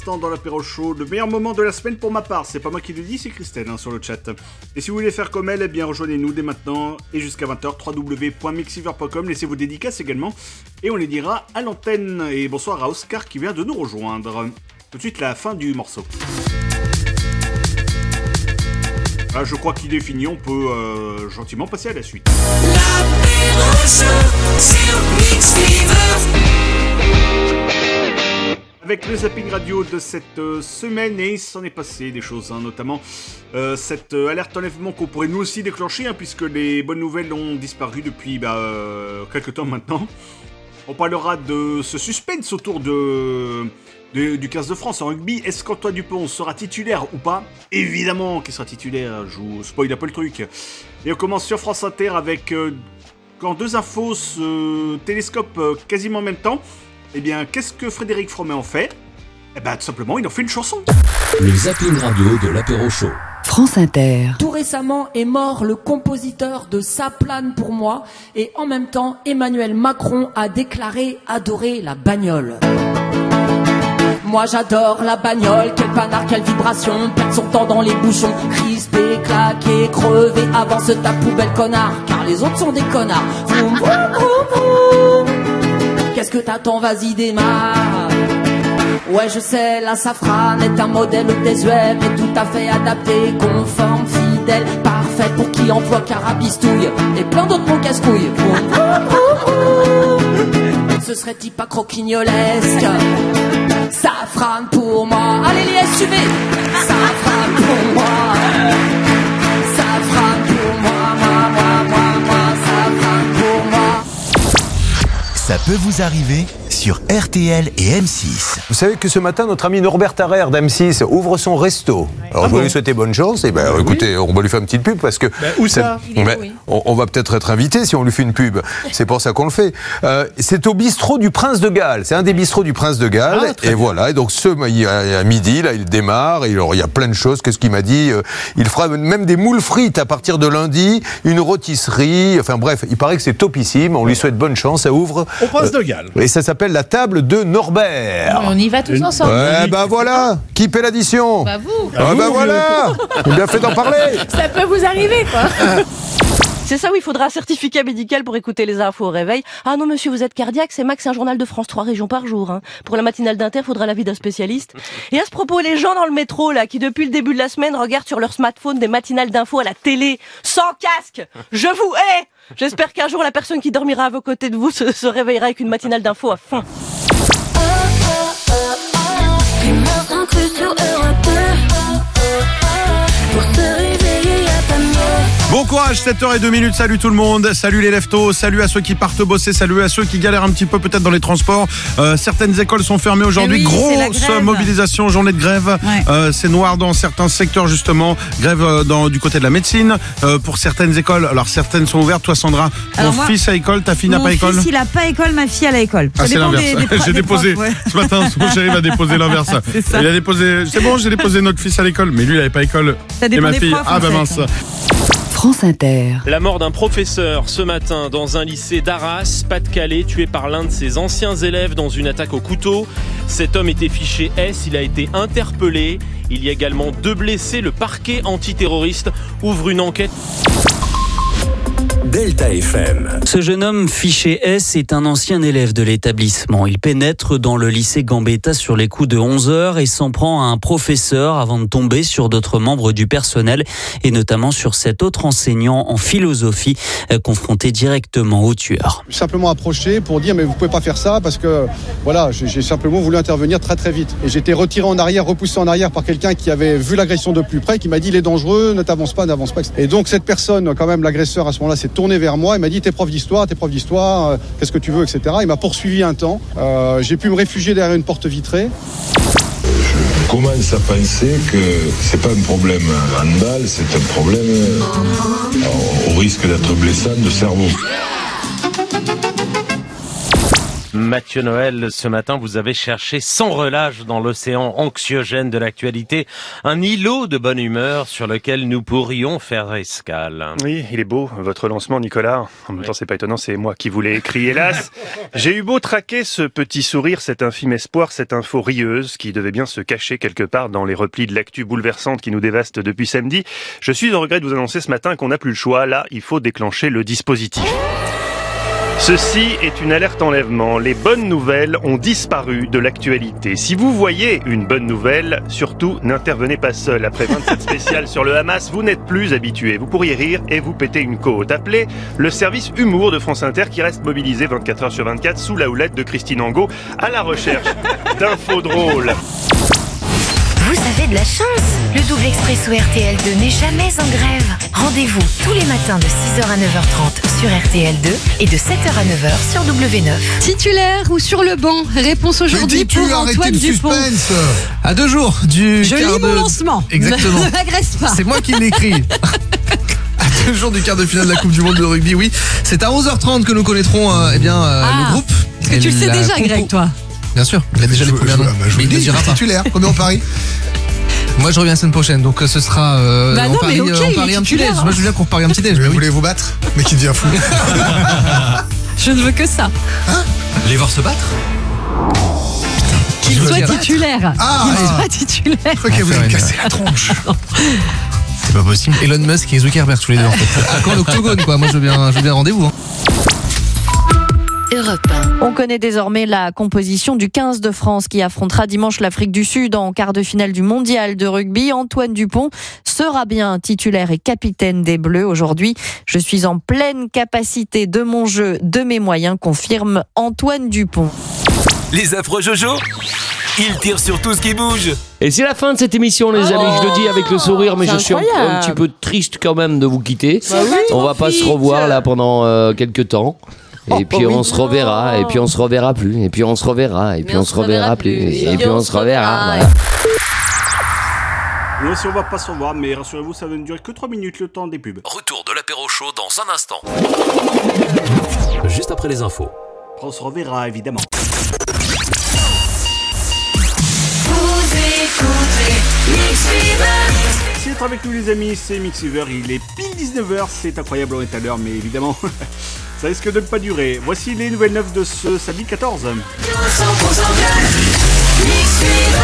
dans l'apéro show. Le meilleur moment de la semaine pour ma part, c'est pas moi qui le dis, c'est Christelle hein, sur le chat. Et si vous voulez faire comme elle, eh bien rejoignez-nous dès maintenant et jusqu'à 20h, www.mixiver.com. Laissez vos dédicaces également et on les dira à l'antenne. Et bonsoir à Oscar qui vient de nous rejoindre. Tout de suite la fin du morceau. Ah, je crois qu'il est fini, on peut euh, gentiment passer à la suite. Avec le zapping radio de cette euh, semaine, et il s'en est passé des choses, hein, notamment euh, cette euh, alerte enlèvement qu'on pourrait nous aussi déclencher, hein, puisque les bonnes nouvelles ont disparu depuis bah, quelques temps maintenant. On parlera de ce suspense autour de, du 15 de France en rugby. Est-ce qu'Antoine Dupont sera titulaire ou pas? Évidemment qu'il sera titulaire, je vous spoil un peu le truc. Et on commence sur France Inter avec quand deux infos se télescopent quasiment en même temps. Eh bien, qu'est-ce que Frédéric Fromet en fait? Eh ben, tout simplement, il en fait une chanson. Le zapping radio de l'apéro chaud. France Inter. Tout récemment est mort le compositeur de Ça plane pour moi et en même temps Emmanuel Macron a déclaré adorer la bagnole. Moi j'adore la bagnole, quel panard, quelle vibration, perd son temps dans les bouchons, crispé, claqué, crevé, avance ta poubelle connard, car les autres sont des connards. Vroom, vroom, vroom, vroom. Qu'est-ce que t'attends, vas-y démarre. Ouais, je sais, la safrane est un modèle désuet, mais tout à fait adapté, conforme, fidèle, parfait pour qui emploie carabistouille et plein d'autres mots casse-couilles. Ce serait-il pas croquignolesque Safrane pour moi. Allez les SUV Safrane pour moi. Ça peut vous arriver sur RTL et M6. Vous savez que ce matin, notre ami Norbert Tarrer d'M6 ouvre son resto. Alors, Ah je bon lui souhaiter bonne chance. Et ben, écoutez, on va lui faire une petite pub parce que. où c'est- ça Ben, on, on va peut-être être invité si on lui fait une pub. C'est pour ça qu'on le fait. Euh, c'est au bistrot du Prince de Galles. C'est un des bistrots du Prince de Galles. Ah, et bien. voilà. Et donc, ce, à midi, là, il démarre. Et alors, il y a plein de choses. Qu'est-ce qu'il m'a dit Euh, Il fera même des moules frites à partir de lundi, une rôtisserie. Enfin, bref, il paraît que c'est topissime. On lui souhaite bonne chance. Ça ouvre. Au Prince euh, de Galles. Et ça s'appelle la table de Norbert. On y va tous ensemble. Ouais, bah voilà, qui paie l'addition Bah vous. Ah bah voilà Bien fait d'en parler Ça peut vous arriver, quoi. C'est ça où il faudra un certificat médical pour écouter les infos au réveil. Ah non, monsieur, vous êtes cardiaque, c'est max un journal de France, trois régions par jour. hein. Pour la matinale d'Inter, faudra l'avis d'un spécialiste. Et à ce propos, les gens dans le métro, là, qui depuis le début de la semaine regardent sur leur smartphone des matinales d'infos à la télé, sans casque, je vous hais J'espère qu'un jour, la personne qui dormira à vos côtés de vous se, réveillera avec une matinale d'infos à fond. Bon courage, 7h02 minutes. Salut tout le monde. Salut les leftos. Salut à ceux qui partent bosser. Salut à ceux qui galèrent un petit peu peut-être dans les transports. Euh, certaines écoles sont fermées aujourd'hui. Oui, Grosse mobilisation, journée de grève. Euh, c'est noir dans certains secteurs justement. Grève euh, dans, du côté de la médecine. Euh, pour certaines écoles, alors certaines sont ouvertes. Toi Sandra, Alors moi, fils à école, ta fille n'a pas école il a pas école, ma fille, elle a école. Ça ah, c'est l'inverse. J'ai déposé ouais. ce matin. Mon chéri déposer l'inverse. C'est ça. Il a déposé. C'est bon, j'ai déposé notre fils à l'école, mais lui, il avait pas école. Ça Et ma fille. profs, ah bah mince. La mort d'un professeur ce matin dans un lycée d'Arras, Pas-de-Calais, tué par l'un de ses anciens élèves dans une attaque au couteau. Cet homme était fiché S, il a été interpellé. Il y a également deux blessés. Le parquet antiterroriste ouvre une enquête. Delta FM. Ce jeune homme fiché S est un ancien élève de l'établissement. Il pénètre dans le lycée Gambetta sur les coups de 11 heures et s'en prend à un professeur avant de tomber sur d'autres membres du personnel et notamment sur cet autre enseignant en philosophie euh, confronté directement au tueur. simplement approché pour dire mais vous pouvez pas faire ça parce que voilà j'ai simplement voulu intervenir très très vite et j'étais retiré en arrière repoussé en arrière par quelqu'un qui avait vu l'agression de plus près qui m'a dit il est dangereux ne t'avance pas n'avance pas et donc cette personne quand même l'agresseur à ce moment-là s'est tourné vers moi. Et m'a dit t'es prof d'histoire t'es prof d'histoire euh, qu'est-ce que tu veux etc il m'a poursuivi un temps. Euh, j'ai pu me réfugier derrière une porte vitrée. Commence à penser que c'est pas un problème handball, c'est un problème euh, au risque d'être blessant de cerveau? Mathieu Noël, ce matin, vous avez cherché sans relâche dans l'océan anxiogène de l'actualité un îlot de bonne humeur sur lequel nous pourrions faire escale. Oui, il est beau, votre lancement, Nicolas. En même temps, c'est pas étonnant, c'est moi qui vous l'ai écrit, hélas. J'ai eu beau traquer ce petit sourire, cet infime espoir, cette info rieuse qui devait bien se cacher quelque part dans les replis de l'actu bouleversante qui nous dévaste depuis samedi. Je suis en regret de vous annoncer ce matin qu'on n'a plus le choix. Là, il faut déclencher le dispositif. Ceci est une alerte enlèvement. Les bonnes nouvelles ont disparu de l'actualité. Si vous voyez une bonne nouvelle, surtout n'intervenez pas seul. Après 27 spéciales sur le Hamas, vous n'êtes plus habitué. Vous pourriez rire et vous péter une côte. Appelez le service humour de France Inter qui reste mobilisé 24 heures sur 24 sous la houlette de Christine Angot à la recherche d'infos drôles. Vous avez de la chance Le double expresso RTL2 n'est jamais en grève. Rendez-vous tous les matins de 6h à 9h30 sur RTL2 et de 7h à 9h sur W9. Titulaire ou sur le banc? Réponse aujourd'hui pour Antoine le Dupont. suspense À deux jours du Je quart lis mon de- lancement. Exactement. Ne m'agresse pas. C'est moi qui l'écris. À deux jours du quart de finale de la Coupe du Monde de rugby, oui. C'est à 11h30 que nous connaîtrons euh, eh bien, euh, Ah. le groupe. Parce que Et tu le sais déjà, compo- Greg, toi. Bien sûr, il a déjà les premiers noms. Mais il ne le dira pas. titulaire. Combien on parie Moi je reviens la semaine prochaine, donc euh, ce sera euh, Bah on non, parie, mais ok, euh, on il est un petit titulaire, déj. hein. Moi je veux bien qu'on parie un petit déj. Vous mais oui. voulez vous battre Mais qui devient fou. Je ne veux que ça. Les voir se battre Qu'il Je veux soit dire- titulaire. Ah, Qu'il ouais. soit titulaire. Je On va voulait me faire casser la tronche. C'est pas possible. Elon Musk et Zuckerberg tous les deux en fait. À quand l'octogone quoi Moi je veux bien, je veux bien rendez-vous. hein. Europe On connaît désormais la composition du 15 de France qui affrontera dimanche l'Afrique du Sud en quart de finale du mondial de rugby. Antoine Dupont sera bien titulaire et capitaine des Bleus aujourd'hui. Je suis en pleine capacité de mon jeu, de mes moyens, confirme Antoine Dupont. Les affreux Jojo Ils tirent sur tout ce qui bouge Et c'est la fin de cette émission, les amis. Je le dis avec le sourire, mais je suis un, un petit peu triste quand même de vous quitter. Bah oui, on va pas se revoir là pendant euh, quelques temps. Et Oh, puis oui. on se reverra, et puis on se reverra plus, et puis on se reverra, et puis on se reverra plus, et puis on se reverra. voilà. Nous aussi, on va pas se revoir, mais rassurez-vous, ça va ne durer que 3 minutes le temps des pubs. Retour de l'apéro chaud dans un instant. Juste après les infos. On se reverra, évidemment. Vous écoutez Mix Fever. Si vous êtes avec nous les amis, c'est Mixiver, il est pile 19h, c'est incroyable, on est à l'heure, mais évidemment, ça risque de ne pas durer. Voici les nouvelles neufs de ce samedi 14. 100% club. Mix Fever.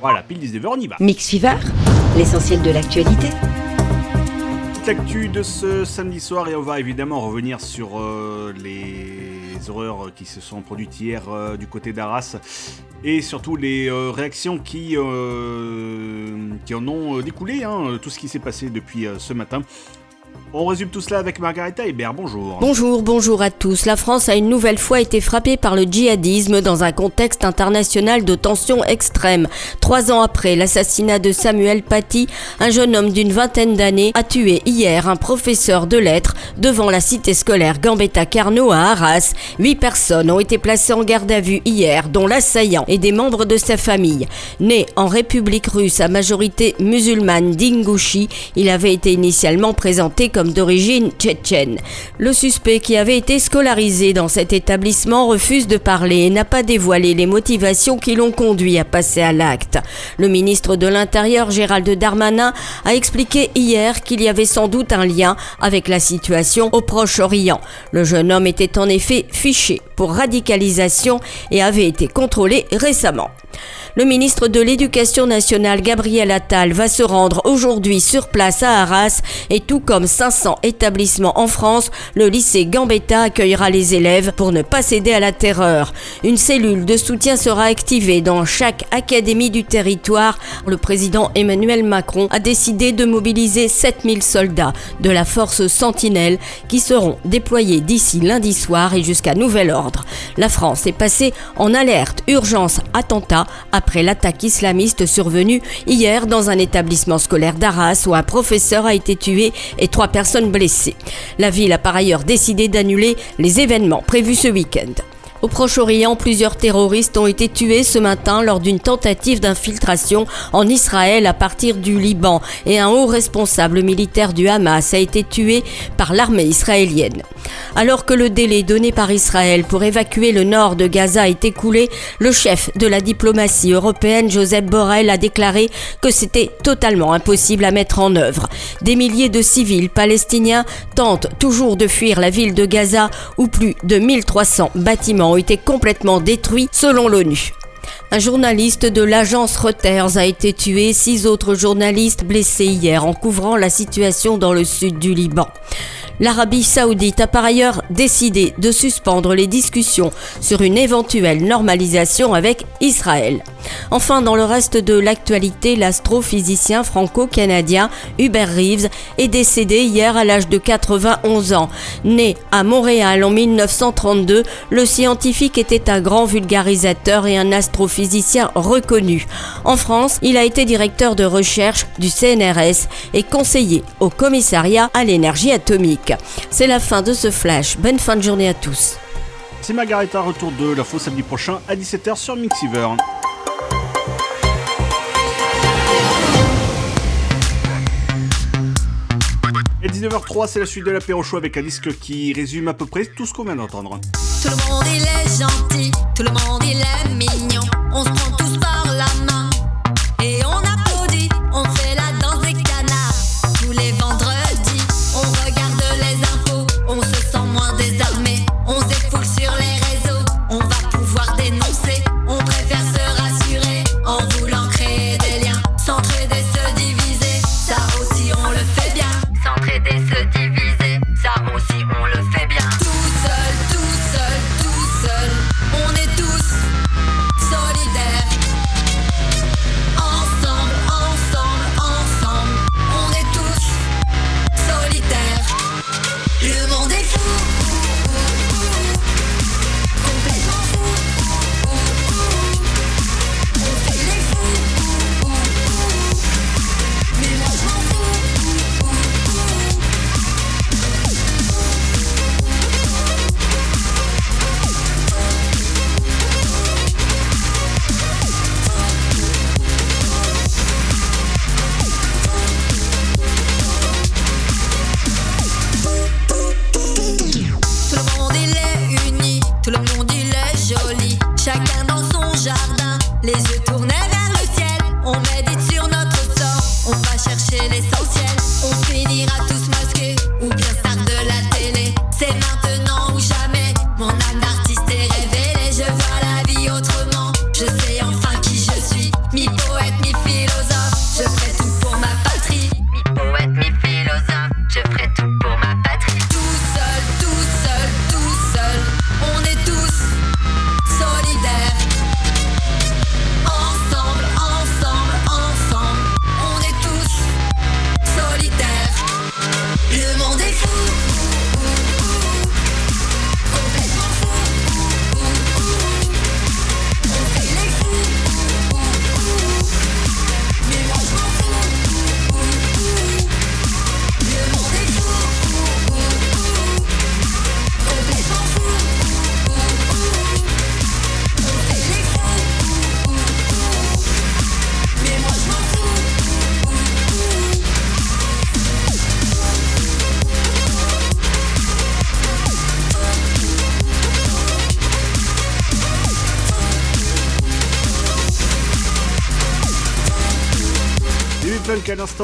Voilà, pile 19h, on y va. Mix Fever, l'essentiel de l'actualité. Petite actu de ce samedi soir et on va évidemment revenir sur euh, les horreurs qui se sont produites hier euh, du côté d'Arras et surtout les euh, réactions qui, euh, qui en ont découlé, hein, tout ce qui s'est passé depuis ce matin. On résume tout cela avec Margareta Hébert, bonjour. Bonjour, bonjour à tous. La France a une nouvelle fois été frappée par le djihadisme dans un contexte international de tensions extrêmes. Trois ans après l'assassinat de Samuel Paty, un jeune homme d'une vingtaine d'années a tué hier un professeur de lettres devant la cité scolaire Gambetta Carnot à Arras. Huit personnes ont été placées en garde à vue hier, dont l'assaillant et des membres de sa famille. Né en République russe à majorité musulmane d'Ingouchi, il avait été initialement présenté comme d'origine tchétchène. Le suspect qui avait été scolarisé dans cet établissement refuse de parler et n'a pas dévoilé les motivations qui l'ont conduit à passer à l'acte. Le ministre de l'Intérieur Gérald Darmanin a expliqué hier qu'il y avait sans doute un lien avec la situation au Proche-Orient. Le jeune homme était en effet fiché pour radicalisation et avait été contrôlé récemment. Le ministre de l'Éducation nationale Gabriel Attal va se rendre aujourd'hui sur place à Arras et tout comme 500 établissements en France, le lycée Gambetta accueillera les élèves pour ne pas céder à la terreur. Une cellule de soutien sera activée dans chaque académie du territoire. Le président Emmanuel Macron a décidé de mobiliser 7000 soldats de la force Sentinelle qui seront déployés d'ici lundi soir et jusqu'à nouvel ordre. La France est passée en alerte urgence attentat après l'attaque islamiste survenue hier dans un établissement scolaire d'Arras où un professeur a été tué et trois personnes blessées. La ville a par ailleurs décidé d'annuler les événements prévus ce week-end. Au Proche-Orient, plusieurs terroristes ont été tués ce matin lors d'une tentative d'infiltration en Israël à partir du Liban et un haut responsable militaire du Hamas a été tué par l'armée israélienne. Alors que le délai donné par Israël pour évacuer le nord de Gaza est écoulé, le chef de la diplomatie européenne, Joseph Borrell, a déclaré que c'était totalement impossible à mettre en œuvre. Des milliers de civils palestiniens tentent toujours de fuir la ville de Gaza où plus de 1300 bâtiments ont été complètement détruits selon l'ONU. Un journaliste de l'agence Reuters a été tué, six autres journalistes blessés hier en couvrant la situation dans le sud du Liban. L'Arabie saoudite a par ailleurs décidé de suspendre les discussions sur une éventuelle normalisation avec Israël. Enfin, dans le reste de l'actualité, l'astrophysicien franco-canadien Hubert Reeves est décédé hier à l'âge de 91 ans. Né à Montréal en 1932, le scientifique était un grand vulgarisateur et un astrophysicien reconnu. En France, il a été directeur de recherche du CNRS et conseiller au commissariat à l'énergie atomique. C'est la fin de ce flash. Bonne fin de journée à tous. C'est Margareta, retour de l'info samedi prochain à 17h sur Mixiver. Et 19h03, c'est la suite de l'apéro show avec un disque qui résume à peu près tout ce qu'on vient d'entendre. Tout le monde il est gentil, tout le monde il est mignon. On se prend tous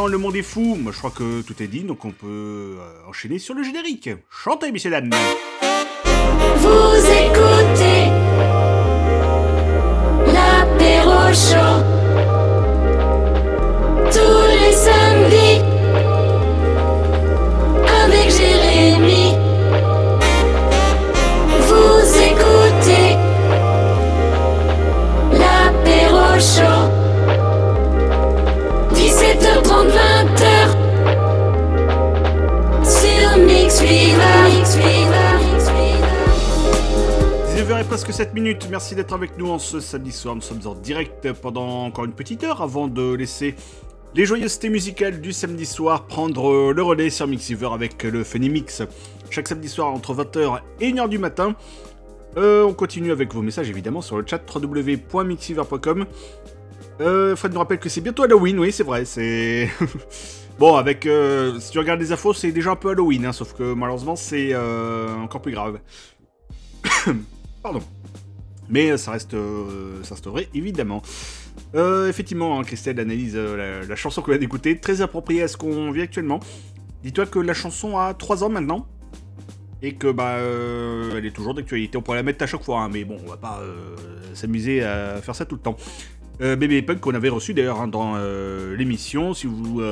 le monde est fou. Moi je crois que tout est dit, donc on peut euh, enchaîner sur le générique. Chantez, messieurs dames. Vous écoutez Merci d'être avec nous en ce samedi soir. Nous sommes en direct pendant encore une petite heure avant de laisser les joyeusetés musicales du samedi soir prendre le relais sur Mixiver avec le Funny Mix. Chaque samedi soir entre 20h et 1h du matin. Euh, on continue avec vos messages évidemment sur le chat www.mixiver.com. Euh, Fred nous rappelle que c'est bientôt Halloween, oui c'est vrai, c'est... bon, avec... euh, si tu regardes les infos, c'est déjà un peu Halloween, hein, sauf que malheureusement c'est euh, encore plus grave. Pardon. Mais ça reste, euh, ça reste vrai, évidemment. Euh, effectivement, hein, Christelle analyse euh, la, la chanson qu'on vient d'écouter, très appropriée à ce qu'on vit actuellement. Dis-toi que la chanson a 3 ans maintenant, et que bah elle est toujours d'actualité. On pourrait la mettre à chaque fois, hein, mais bon, on va pas s'amuser à faire ça tout le temps. Euh, Bébé Punk qu'on avait reçu d'ailleurs hein, dans l'émission. Si vous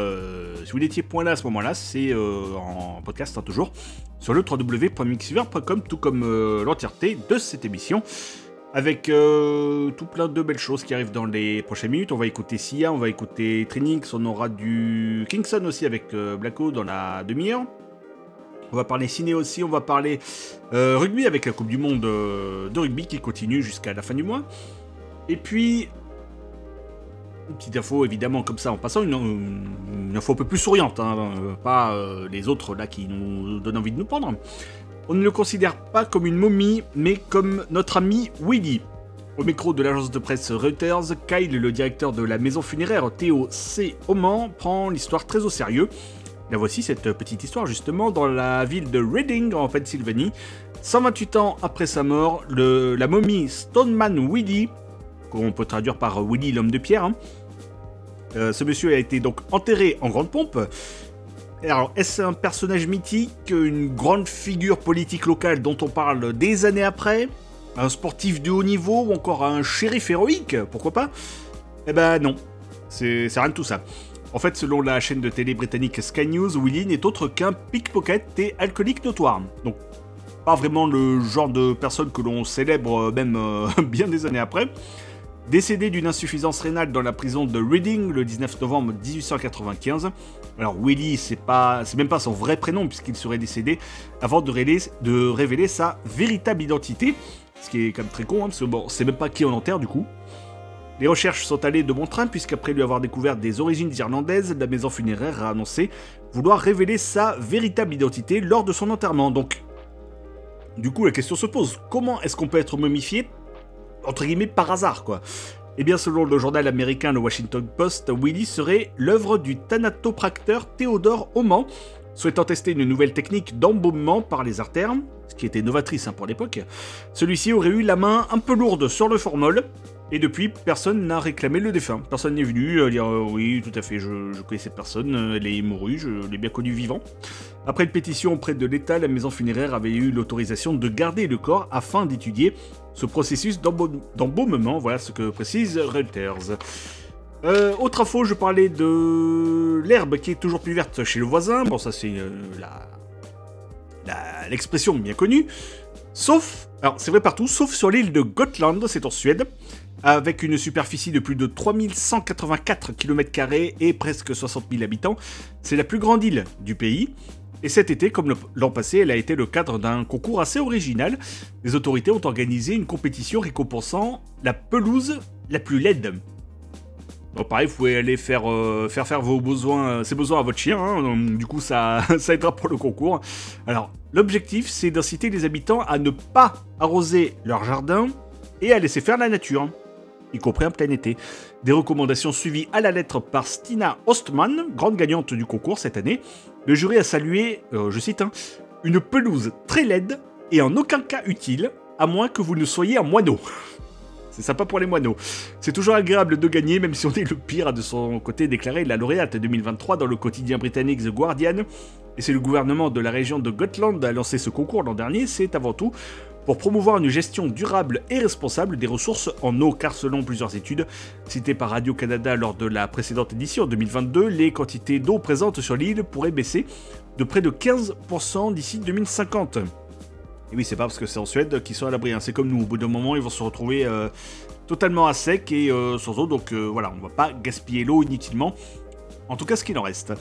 si n'étiez point là à ce moment-là, c'est en podcast toujours sur le www.mixiver.com, tout comme l'entièreté de cette émission. Avec euh, tout plein de belles choses qui arrivent dans les prochaines minutes. On va écouter Sia, on va écouter Trinix, on aura du Kingston aussi avec euh, Blacko dans la demi-heure. On va parler ciné aussi, on va parler euh, rugby avec la Coupe du Monde euh, de rugby qui continue jusqu'à la fin du mois. Et puis, une petite info évidemment comme ça en passant, une, info un peu plus souriante, hein, pas les autres là qui nous donnent envie de nous prendre. On ne le considère pas comme une momie, mais comme notre ami Willy. Au micro de l'agence de presse Reuters, Kyle, le directeur de la maison funéraire Théo C. Oman, prend l'histoire très au sérieux. La voici cette petite histoire justement dans la ville de Reading en Pennsylvanie. 128 ans après sa mort, la momie Stoneman Willie, qu'on peut traduire par Willy l'homme de pierre, hein, euh, ce monsieur a été donc enterré en grande pompe. Alors, est-ce un personnage mythique, une grande figure politique locale dont on parle des années après Un sportif de haut niveau ou encore un shérif héroïque Pourquoi pas? Eh ben non, c'est rien de tout ça. En fait, selon la chaîne de télé britannique Sky News, Willy n'est autre qu'un pickpocket et alcoolique notoire. Donc, pas vraiment le genre de personne que l'on célèbre euh, même euh, bien des années après. Décédé d'une insuffisance rénale dans la prison de Reading le 19 novembre 1895. Alors Willy, c'est pas, même pas son vrai prénom puisqu'il serait décédé avant de révéler, de révéler sa véritable identité, ce qui est quand même très con, hein, parce que bon, c'est même pas qui on enterre du coup. Les recherches sont allées de bon train puisqu'après lui avoir découvert des origines irlandaises, la maison funéraire a annoncé vouloir révéler sa véritable identité lors de son enterrement. Donc, du coup, la question se pose comment est-ce qu'on peut être momifié entre guillemets par hasard quoi Eh bien, selon le journal américain le Washington Post, Willy serait l'œuvre du thanatopracteur Théodore Oman, souhaitant tester une nouvelle technique d'embaumement par les artères, ce qui était novatrice hein, pour l'époque. Celui-ci aurait eu la main un peu lourde sur le formol, et depuis, personne n'a réclamé le défunt. Personne n'est venu euh, dire euh, oui, tout à fait, je, je connais cette personne, euh, elle est mourue, je l'ai bien connue vivant. Après une pétition auprès de l'État, la maison funéraire avait eu l'autorisation de garder le corps afin d'étudier ce processus d'embaume- d'embaumement, voilà ce que précise Reuters. Euh, autre info, je parlais de l'herbe qui est toujours plus verte chez le voisin. Bon, ça c'est euh, la- l'expression bien connue. Sauf, alors c'est vrai partout, sauf sur l'île de Gotland, c'est en Suède, avec une superficie de plus de 3184 km et presque 60 000 habitants. C'est la plus grande île du pays. Et cet été, comme l'an passé, elle a été le cadre d'un concours assez original. Les autorités ont organisé une compétition récompensant la pelouse la plus laide. Donc pareil, vous pouvez aller faire, euh, faire faire vos besoins, euh, ses besoins à votre chien, hein, du coup ça, ça aidera pour le concours. Alors, l'objectif c'est d'inciter les habitants à ne pas arroser leur jardin et à laisser faire la nature, y compris en plein été. Des recommandations suivies à la lettre par Stina Ostman, grande gagnante du concours cette année. Le jury a salué, euh, je cite, hein, une pelouse très laide et en aucun cas utile, à moins que vous ne soyez un moineau. C'est sympa pour les moineaux. C'est toujours agréable de gagner, même si on est le pire, de son côté déclaré la lauréate 2023 dans le quotidien britannique The Guardian. Et c'est le gouvernement de la région de Gotland a lancé ce concours l'an dernier, c'est avant tout pour promouvoir une gestion durable et responsable des ressources en eau, car selon plusieurs études citées par Radio-Canada lors de la précédente édition en 2022, les quantités d'eau présentes sur l'île pourraient baisser de près de 15% d'ici 2050. Et oui, c'est pas parce que c'est en Suède qu'ils sont à l'abri. hein. C'est comme nous, au bout d'un moment, ils vont se retrouver euh, totalement à sec et euh, sans eau. Donc euh, voilà, on va pas gaspiller l'eau inutilement. En tout cas, ce qu'il en reste.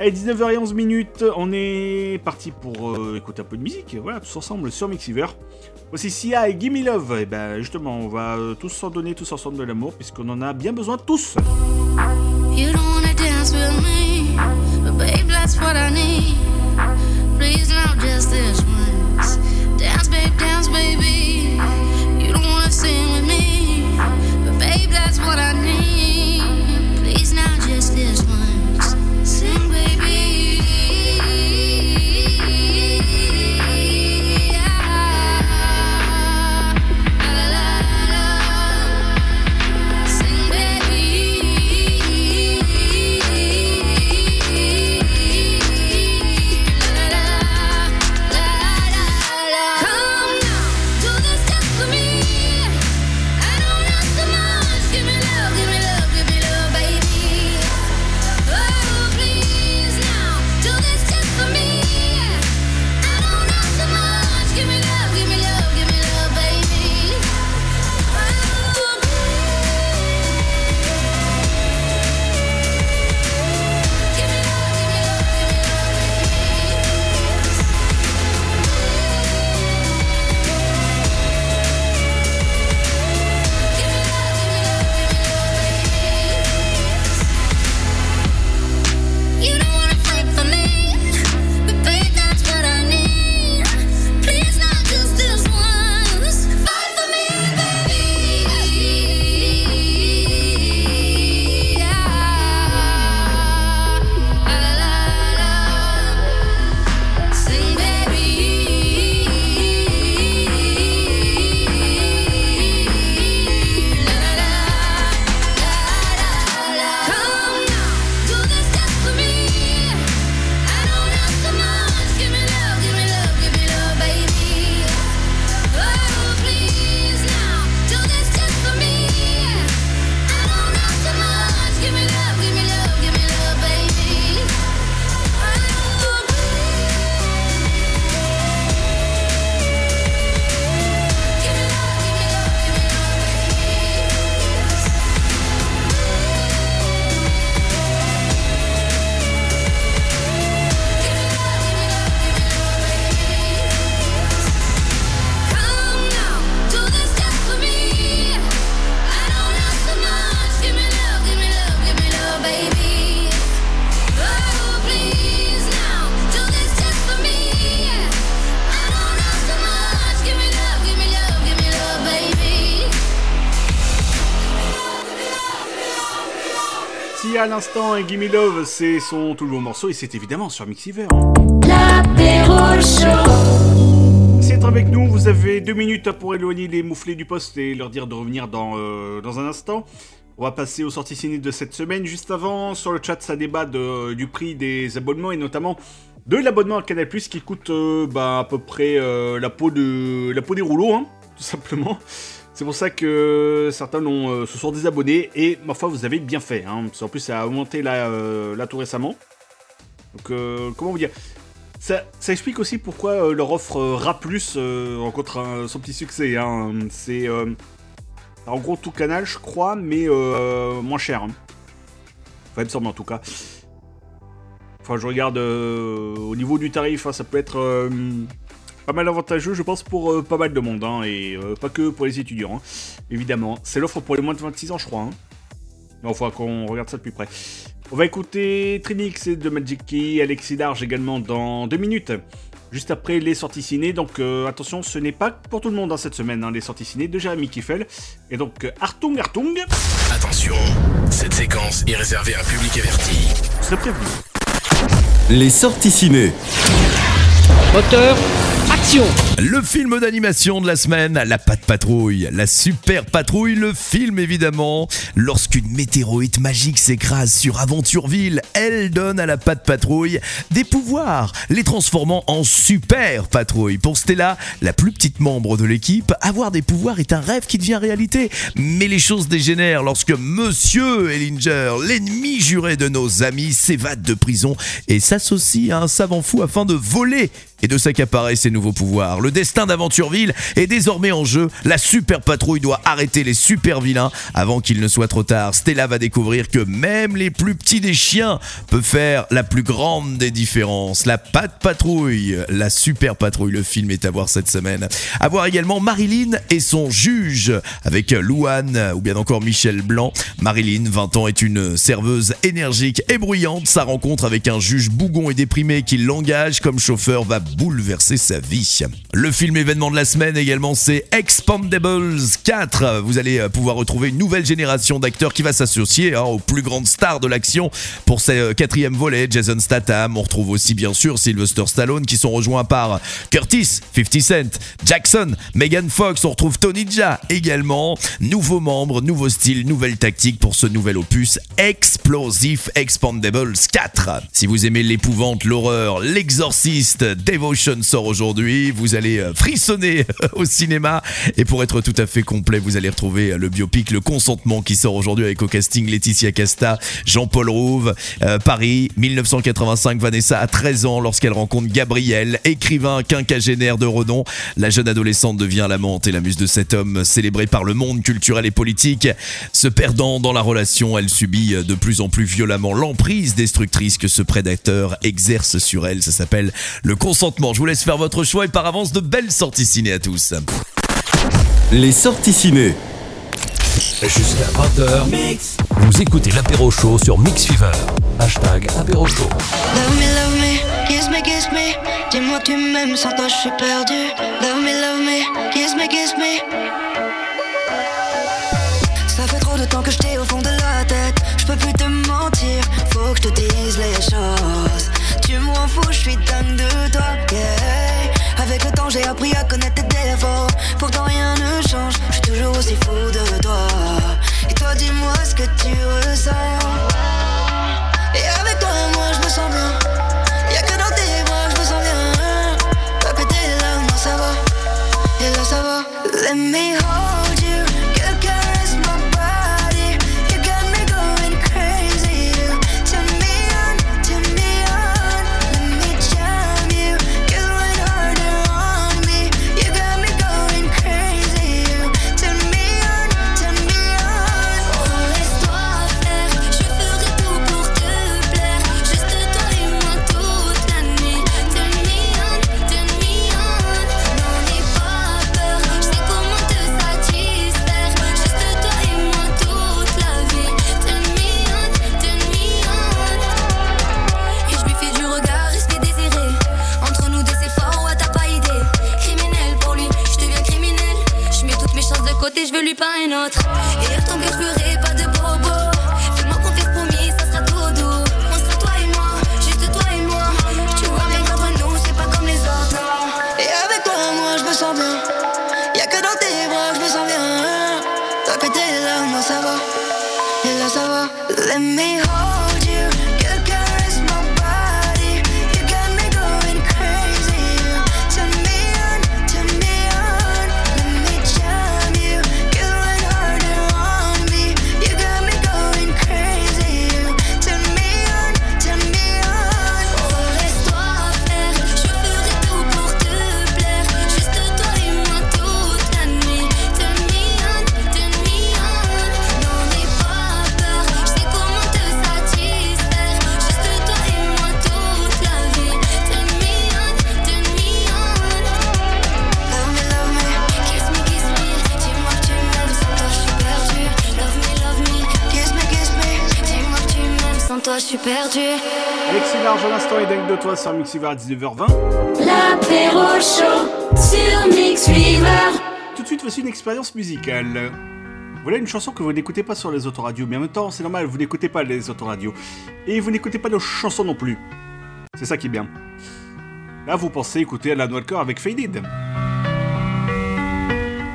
Allez, 19h11 minutes, on est parti pour euh, écouter un peu de musique. Voilà, tous ensemble sur Mixiver. Voici Sia et Gimme Love. Et ben justement, on va euh, tous s'en donner tous ensemble de l'amour, puisqu'on en a bien besoin tous. You don't wanna dance with me, but babe, that's what I need. Please, not just this once. Dance, babe, dance, baby. You don't wanna sing with me, but babe, that's what I need. Please, now just this once, à l'instant, et Gimme Love, c'est son tout nouveau morceau et c'est évidemment sur Mixiver. Merci d'être avec nous. Vous avez deux minutes pour éloigner les mouflés du poste et leur dire de revenir dans, euh, dans un instant. On va passer aux sorties ciné de cette semaine. Juste avant, sur le chat, ça débat de- du prix des abonnements et notamment de l'abonnement à Canal qui coûte euh, bah, à peu près euh, la, peau de, la peau des rouleaux, hein, tout simplement. C'est pour ça que certains euh, se sont désabonnés et ma foi, vous avez bien fait. Hein, qu'en plus, ça a augmenté là, euh, là tout récemment. Donc, euh, comment vous dire? Ça, ça explique aussi pourquoi leur offre RA+, rencontre un- son petit succès. hein. C'est en gros tout canal, je crois, mais moins cher. hein. Enfin, il me semble en tout cas. Enfin, je regarde au niveau du tarif, ça peut être pas mal avantageux, je pense, pour euh, pas mal de monde. hein, et euh, pas que pour les étudiants, hein, évidemment. C'est l'offre pour les moins de 26 ans, je crois. Hein. Enfin, qu'on regarde ça de plus près. On va écouter Trinix et de Magic Key, Alexis Large également dans deux minutes. Juste après les sorties ciné, donc euh, attention, ce n'est pas pour tout le monde hein, cette semaine, hein, les sorties ciné de Jérémy Kiffel. Et donc, Artung Artung, Attention, cette séquence est réservée à un public averti. vous serez prévenu. Les sorties ciné. Moteur, 就 Le film d'animation de la semaine, La Patte Patrouille, la super patrouille, le film évidemment. Lorsqu'une météorite magique s'écrase sur Aventureville, elle donne à la Patte Patrouille des pouvoirs, les transformant en super patrouille. Pour Stella, la plus petite membre de l'équipe, avoir des pouvoirs est un rêve qui devient réalité. Mais les choses dégénèrent lorsque Monsieur Ellinger, l'ennemi juré de nos amis, s'évade de prison et s'associe à un savant fou afin de voler et de s'accaparer ses nouveaux pouvoirs. Destin d'Aventureville est désormais en jeu. La super patrouille doit arrêter les super vilains avant qu'il ne soit trop tard. Stella va découvrir que même les plus petits des chiens peuvent faire la plus grande des différences. La patte patrouille, la super patrouille, le film est à voir cette semaine. À voir également Marilyn et son juge avec Louane ou bien encore Michel Blanc. Marilyn, 20 ans, est une serveuse énergique et bruyante. Sa rencontre avec un juge bougon et déprimé qui l'engage comme chauffeur va bouleverser sa vie. Le film événement de la semaine également, c'est Expandables 4. Vous allez euh, pouvoir retrouver une nouvelle génération d'acteurs qui va s'associer hein, aux plus grandes stars de l'action pour ce euh, quatrième volet. Jason Statham, on retrouve aussi bien sûr Sylvester Stallone qui sont rejoints par Curtis, 50 Cent, Jackson, Megan Fox. On retrouve Tony Jaa également. Nouveaux membres, nouveau style, nouvelle tactique pour ce nouvel opus explosif Expandables 4. Si vous aimez l'épouvante, l'horreur, l'exorciste, Devotion sort aujourd'hui. Euh, frissonner au cinéma. Et pour être tout à fait complet, vous allez retrouver euh, le biopic Le Consentement qui sort aujourd'hui avec au casting Laetitia Casta, Jean-Paul Rouve, euh, Paris, 1985. Vanessa a 13 ans lorsqu'elle rencontre Gabriel, écrivain quinquagénaire de renom. La jeune adolescente devient l'amante et la muse de cet homme célébré par le monde culturel et politique. Se perdant dans la relation, elle subit de plus en plus violemment l'emprise destructrice que ce prédateur exerce sur elle. Ça s'appelle Le Consentement. Je vous laisse faire votre choix et par avance de belles sorties ciné à tous. Les sorties ciné. Jusqu'à 20h, vous écoutez l'apéro chaud sur Mix Fever. Hashtag apéro chaud. Love me, love me, kiss me, kiss me. Dis-moi tu m'aimes, sans toi je suis perdu. Love me, love me, kiss me, kiss me. Ça fait trop de temps que je t'ai au fond de la tête. Je peux plus te mentir, faut que je te dise les choses. Tu me rends fou, je suis dingue de j'ai appris à connaître tes défauts. Pourtant, rien ne change, je suis toujours aussi fou de toi. Et toi, dis-moi ce que tu ressens. Et avec toi, moi, je me sens bien. Y'a que dans tes bras, je me sens bien. Pas t'es là, moi ça va. Et là, ça va. Let me pas un autre. Toi je suis perdu. Alexis Large à l'instant et dingue de toi sur Mixiver à 19h20. L'apéro chaud sur Mix Fever. Tout de suite, voici une expérience musicale. Voilà une chanson que vous n'écoutez pas sur les autoradios, mais en même temps, c'est normal, vous n'écoutez pas les autoradios. Et vous n'écoutez pas nos chansons non plus. C'est ça qui est bien. Là, vous pensez écouter Alan Walker avec Faded.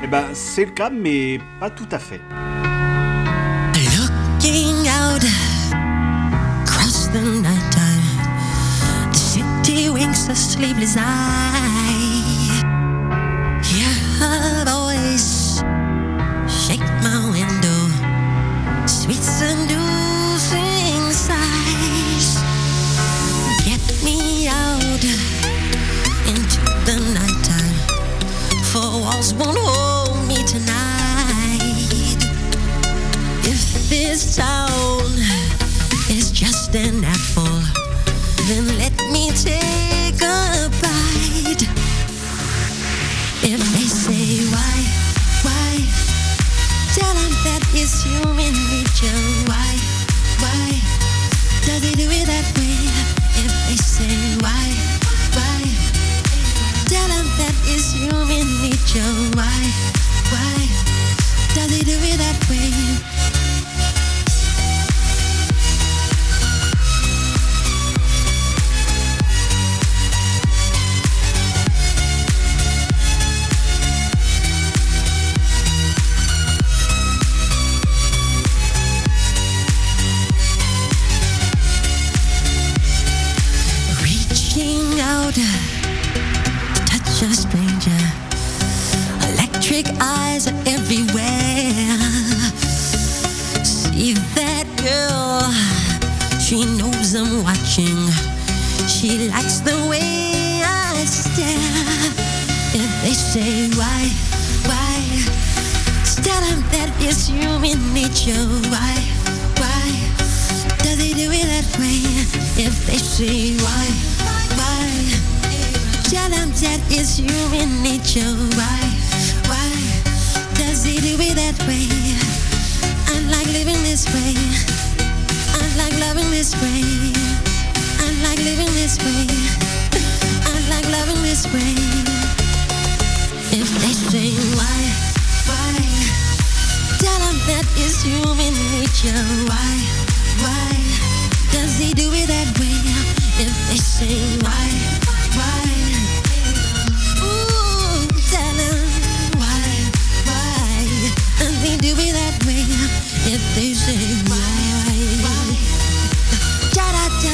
Eh ben, c'est le cas, mais pas tout à fait. A sleepless eye. Hear her voice shake my window, sweet seducing sighs. Get me out into the nighttime, for walls won't hold me tonight. If this town is just an apple, then let me take human nature. Why, why, does he do it that way? If they say why, why, human nature. Why? Why does he do it that way? Eyes are everywhere. See that girl? She knows I'm watching. She likes the way I stare. If they say why, why? Tell them that it's human nature. Why, why? Does he do it that way? If they say why, why? Tell them that it's human nature. Why, why? Do it that way? I like living this way. I like loving this way. I like living this way. I like loving this way. If they say why, why? Tell them that it's human nature. Why, why? Does he do it that way? If they say why?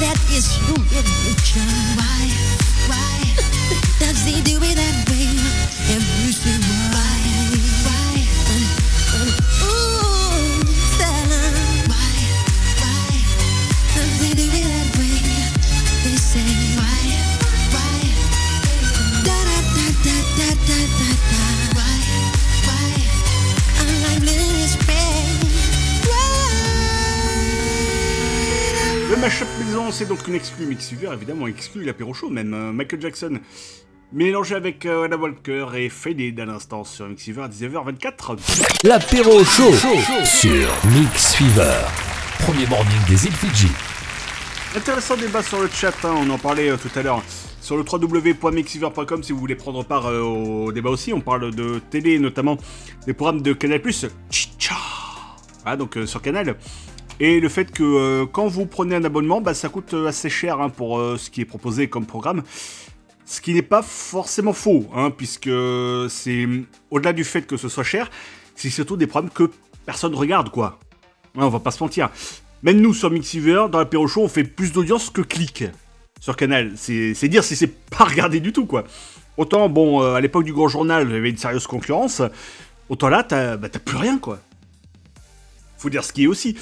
that it's human nature. C'est donc une exclue Mixiver, évidemment, exclue l'apéro chaud, même euh, Michael Jackson. Mélangé avec euh, Anna Walker et Faded à l'instant sur Mixiver à 19h24. L'apéro chaud sur Mix Fever. Premier morning des îles Fidji. Intéressant débat sur le chat, hein, on en parlait euh, tout à l'heure. Sur le www.mixiver.com si vous voulez prendre part euh, au débat aussi, on parle de télé, notamment des programmes de Canal+. Chicha Voilà, donc euh, sur Canal. Et le fait que euh, quand vous prenez un abonnement, bah, ça coûte euh, assez cher hein, pour euh, ce qui est proposé comme programme. Ce qui n'est pas forcément faux, hein, puisque c'est au-delà du fait que ce soit cher, c'est surtout des programmes que personne regarde, quoi. Ouais, on va pas se mentir. Même nous sur Mixiver, dans l'apéro show, on fait plus d'audience que clic sur Canal. C'est dire si c'est pas regardé du tout, quoi. Autant, bon, à l'époque du Grand Journal, il y avait une sérieuse concurrence. Autant là, t'as bah, plus rien, quoi. Faut dire ce qui est aussi.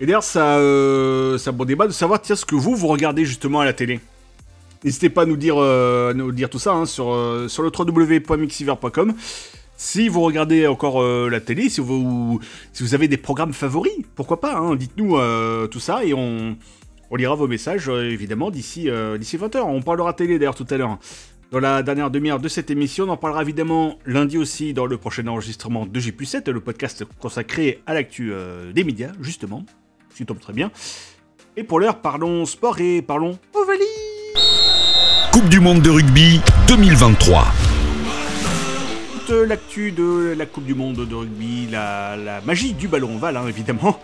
Et d'ailleurs, ça, euh, un bon débat de savoir tiens, ce que vous, vous regardez justement à la télé. N'hésitez pas à nous dire, euh, à nous dire tout ça hein, sur, euh, sur le www.mixiver.com. Si vous regardez encore euh, la télé, si vous, si vous avez des programmes favoris, pourquoi pas, hein, dites-nous euh, tout ça et on, on lira vos messages évidemment d'ici d'ici 20h. On parlera télé d'ailleurs tout à l'heure. Dans la dernière demi-heure de cette émission, on en parlera évidemment lundi aussi dans le prochain enregistrement de J7, le podcast consacré à l'actu des médias, justement. Qui tombe très bien. Et pour l'heure, parlons sport et parlons Ovalie Coupe du monde de rugby 2023. toute l'actu de la Coupe du Monde de rugby, la, la magie du ballon ovale, hein, évidemment.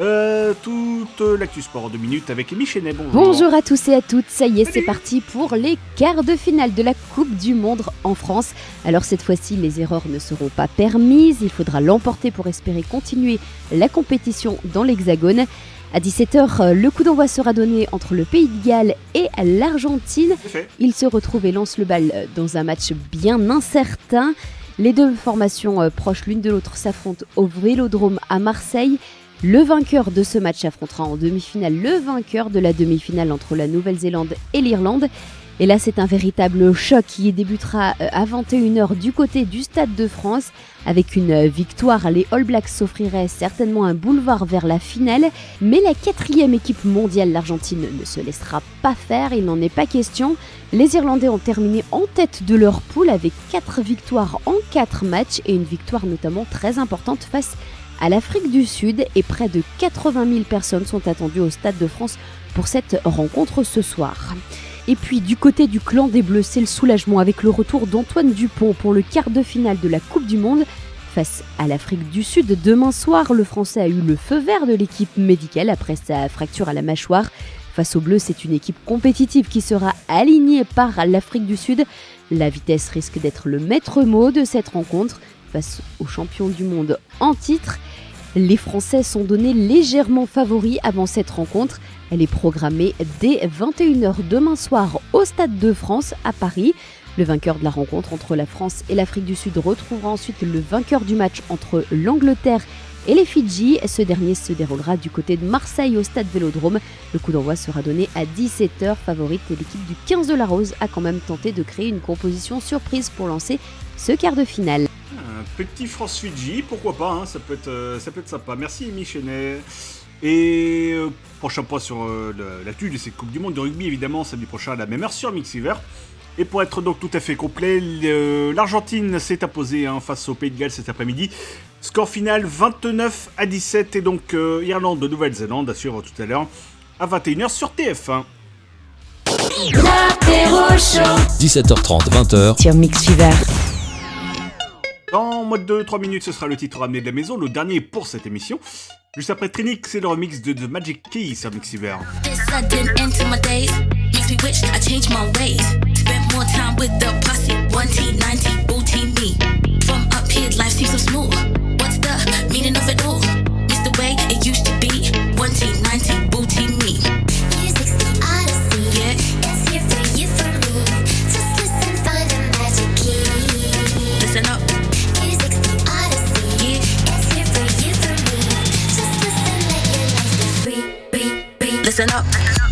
Euh, toute l'actu sport en deux minutes avec Amy Chenet. Bonjour. Bonjour à tous et à toutes, ça y est, c'est parti pour les quarts de finale de la Coupe du Monde en France. Alors cette fois-ci, les erreurs ne seront pas permises, il faudra l'emporter pour espérer continuer la compétition dans l'Hexagone. À 17h, le coup d'envoi sera donné entre le Pays de Galles et l'Argentine. Ils se retrouvent et lancent le bal dans un match bien incertain. Les deux formations euh, proches l'une de l'autre s'affrontent au Vélodrome à Marseille. Le vainqueur de ce match affrontera en demi-finale le vainqueur de la demi-finale entre la Nouvelle-Zélande et l'Irlande. Et là, c'est un véritable choc qui débutera euh, à 21h du côté du Stade de France. Avec une euh, victoire, les All Blacks s'offriraient certainement un boulevard vers la finale. Mais la quatrième équipe mondiale, l'Argentine, ne se laissera pas faire. Il n'en est pas question. Les Irlandais ont terminé en tête de leur poule avec 4 victoires en 4 matchs et une victoire notamment très importante face à l'Afrique du Sud. Et près de 80 000 personnes sont attendues au Stade de France pour cette rencontre ce soir. Et puis du côté du clan des Bleus, c'est le soulagement avec le retour d'Antoine Dupont pour le quart de finale de la Coupe du Monde. Face à l'Afrique du Sud, demain soir, le Français a eu le feu vert de l'équipe médicale après sa fracture à la mâchoire. Face aux Bleus, c'est une équipe compétitive qui sera alignée par l'Afrique du Sud. La vitesse risque d'être le maître mot de cette rencontre face aux champions du monde en titre. Les Français sont donnés légèrement favoris avant cette rencontre. Elle est programmée dès 21h demain soir au Stade de France à Paris. Le vainqueur de la rencontre entre la France et l'Afrique du Sud retrouvera ensuite le vainqueur du match entre l'Angleterre et les Fidji. Ce dernier se déroulera du côté de Marseille au Stade Vélodrome. Le coup d'envoi sera donné à 17h. Favorite, l'équipe du 15 de la Rose a quand même tenté de créer une composition surprise pour lancer ce quart de finale. Un petit France-Fidji, pourquoi pas, hein, ça, peut être, euh, ça peut être sympa. Merci Amy Chenet. Et euh, prochain point sur euh, l'actu de cette Coupe du Monde de rugby, évidemment, samedi prochain à la même heure sur Mixiver. Et pour être donc tout à fait complet, le- l'Argentine s'est imposée hein, face au Pays de Galles cet après-midi. Score final 29 à 17 et donc euh, Irlande de Nouvelle-Zélande à suivre tout à l'heure à 21h sur TF1. 17h30, 20h. Sur Mix Fever. Dans moins de 2-3 minutes, ce sera le titre ramené de la maison, le dernier pour cette émission. Juste après Trinix, c'est le remix de The Magic Key sur Mixiver. This sudden end to my days makes me wish I changed my ways. Spent more time with the posse, one T, 90, booty me. From up here, life seems so smooth. What's the meaning of it all? It's the way it used to be. One T, 90, booty me. Listen up.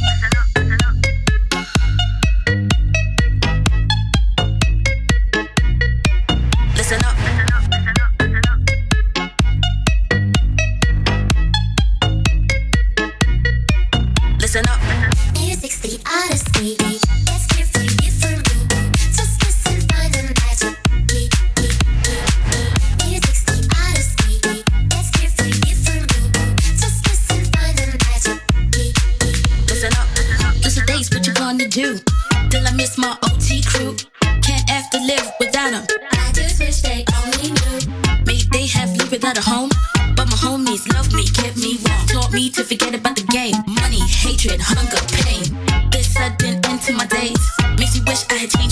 Do? Till I miss my OT crew. Can't have to live without them. I just wish they only knew. Maybe they have lived without a home. But my homies love me, kept me warm. Taught me to forget about the game. Money, hatred, hunger, pain. This sudden end to my days. Makes me wish I had changed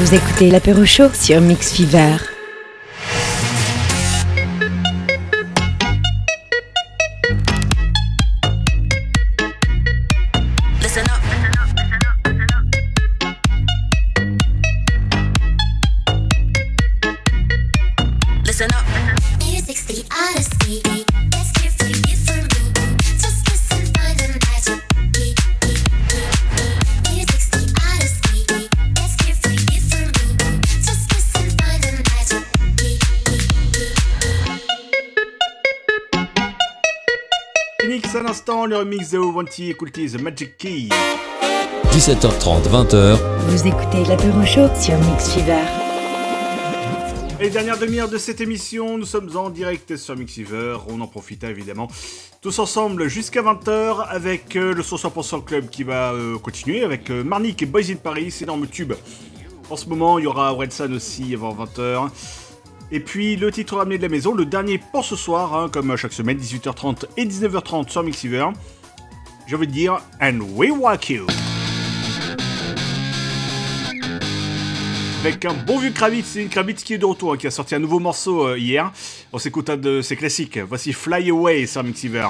Vous écoutez l'apéro chaud sur Mix Fever. De Wanty écoutez The Magic Key. 17h30, 20h. Vous écoutez l'apéro chaud sur Mix Fever. Et dernière demi-heure de cette émission, nous sommes en direct sur Mixiver. On en profite évidemment tous ensemble jusqu'à 20h avec euh, le 100% Club qui va euh, continuer avec euh, Marnik et Boys in Paris, énorme tube. En ce moment, il y aura Redsan aussi avant 20h. Et puis le titre ramené de la maison, le dernier pour ce soir, hein, comme chaque semaine, 18h30 et 19h30 sur Mixiver. Envie de dire, and we walk you. Avec un bon vieux Kravitz, Kravitz qui est de retour, qui a sorti un nouveau morceau euh, hier. On s'écoute un de ses classiques. Voici Fly Away sur Mixiver.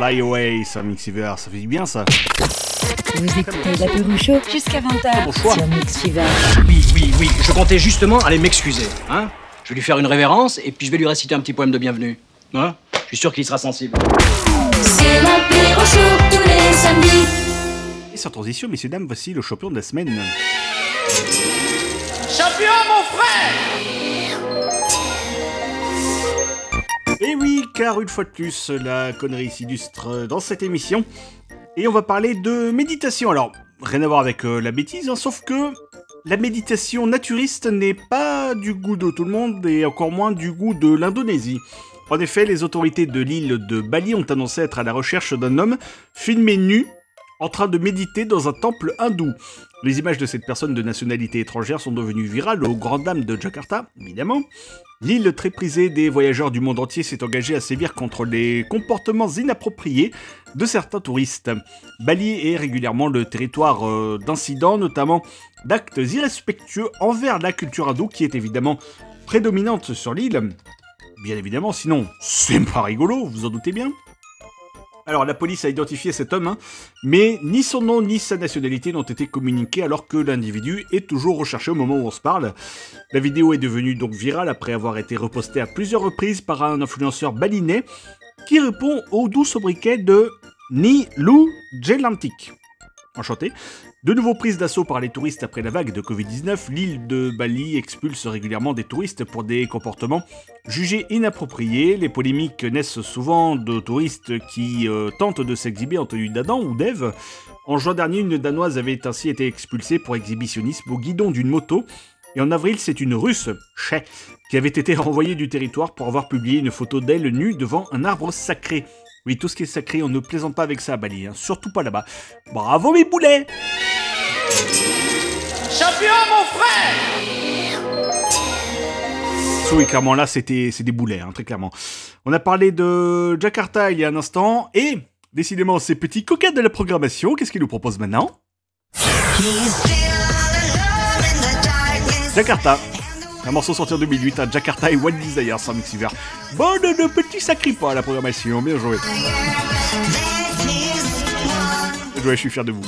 Fly Away sur Mixiver. Ça fait du bien ça. Vous écoutez l'apéro chaud jusqu'à 20h sur Mix Fever. Oui, oui, oui, je comptais justement aller m'excuser. Hein je vais lui faire une révérence et puis je vais lui réciter un petit poème de bienvenue. Hein je suis sûr qu'il y sera sensible. C'est l'apéro chaud tous les samedis. Et sans transition, messieurs, dames, voici le champion de la semaine. Champion, mon frère Et oui, car une fois de plus, la connerie s'illustre dans cette émission. Et on va parler de méditation. Alors, rien à voir avec euh, la bêtise, hein, sauf que la méditation naturiste n'est pas du goût de tout le monde et encore moins du goût de l'Indonésie. En effet, les autorités de l'île de Bali ont annoncé être à la recherche d'un homme filmé nu en train de méditer dans un temple hindou. Les images de cette personne de nationalité étrangère sont devenues virales aux grandes dames de Jakarta, évidemment. L'île très prisée des voyageurs du monde entier s'est engagée à sévir contre les comportements inappropriés de certains touristes. Bali est régulièrement le territoire euh, d'incidents, notamment d'actes irrespectueux envers la culture hindoue qui est évidemment prédominante sur l'île. Bien évidemment, sinon c'est pas rigolo, vous en doutez bien. Alors la police a identifié cet homme, hein, mais ni son nom ni sa nationalité n'ont été communiqués alors que l'individu est toujours recherché au moment où on se parle. La vidéo est devenue donc virale après avoir été repostée à plusieurs reprises par un influenceur balinais qui répond au doux sobriquet de Ni Lou Jelantik. Enchanté. De nouveau prises d'assaut par les touristes après la vague de Covid-19, l'île de Bali expulse régulièrement des touristes pour des comportements jugés inappropriés. Les polémiques naissent souvent de touristes qui euh, tentent de s'exhiber en tenue d'Adam ou d'Ève. En juin dernier, une Danoise avait ainsi été expulsée pour exhibitionnisme au guidon d'une moto. Et en avril, c'est une Russe, Che, qui avait été renvoyée du territoire pour avoir publié une photo d'elle nue devant un arbre sacré. Oui, tout ce qui est sacré, on ne plaisante pas avec ça à Bali, hein, surtout pas là-bas. Bravo mes boulets Champion, mon frère Oui, clairement, là, c'était des boulets, hein, très clairement. On a parlé de Jakarta il y a un instant, et décidément, ces petits coquettes de la programmation, qu'est-ce qu'ils nous proposent maintenant Jakarta. Un morceau sorti en 2008 à Jakarta et One Desire sans Mixiver. Bonne de petits sacripas à la programmation, bien joué. Bien joué, je suis fier de vous.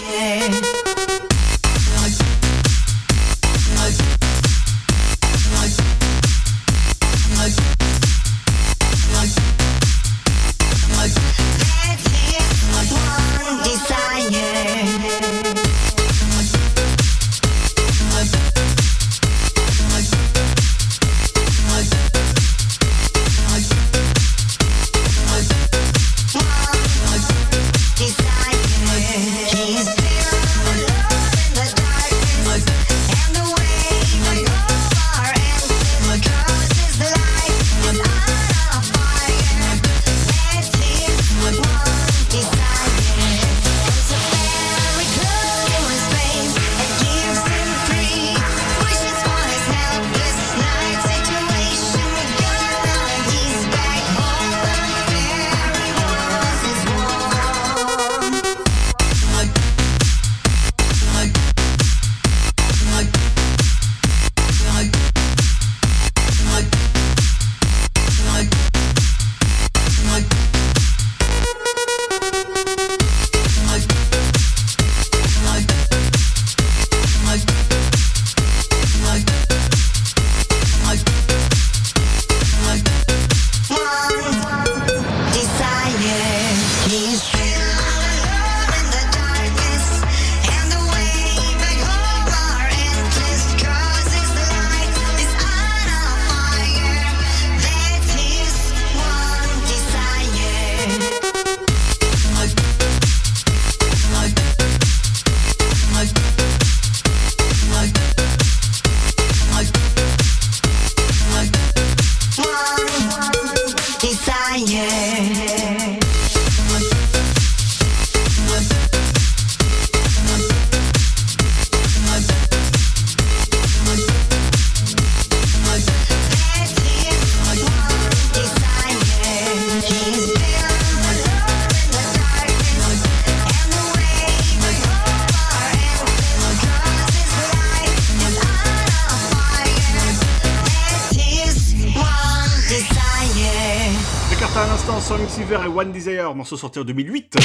One Desire, morceau sorti en 2008.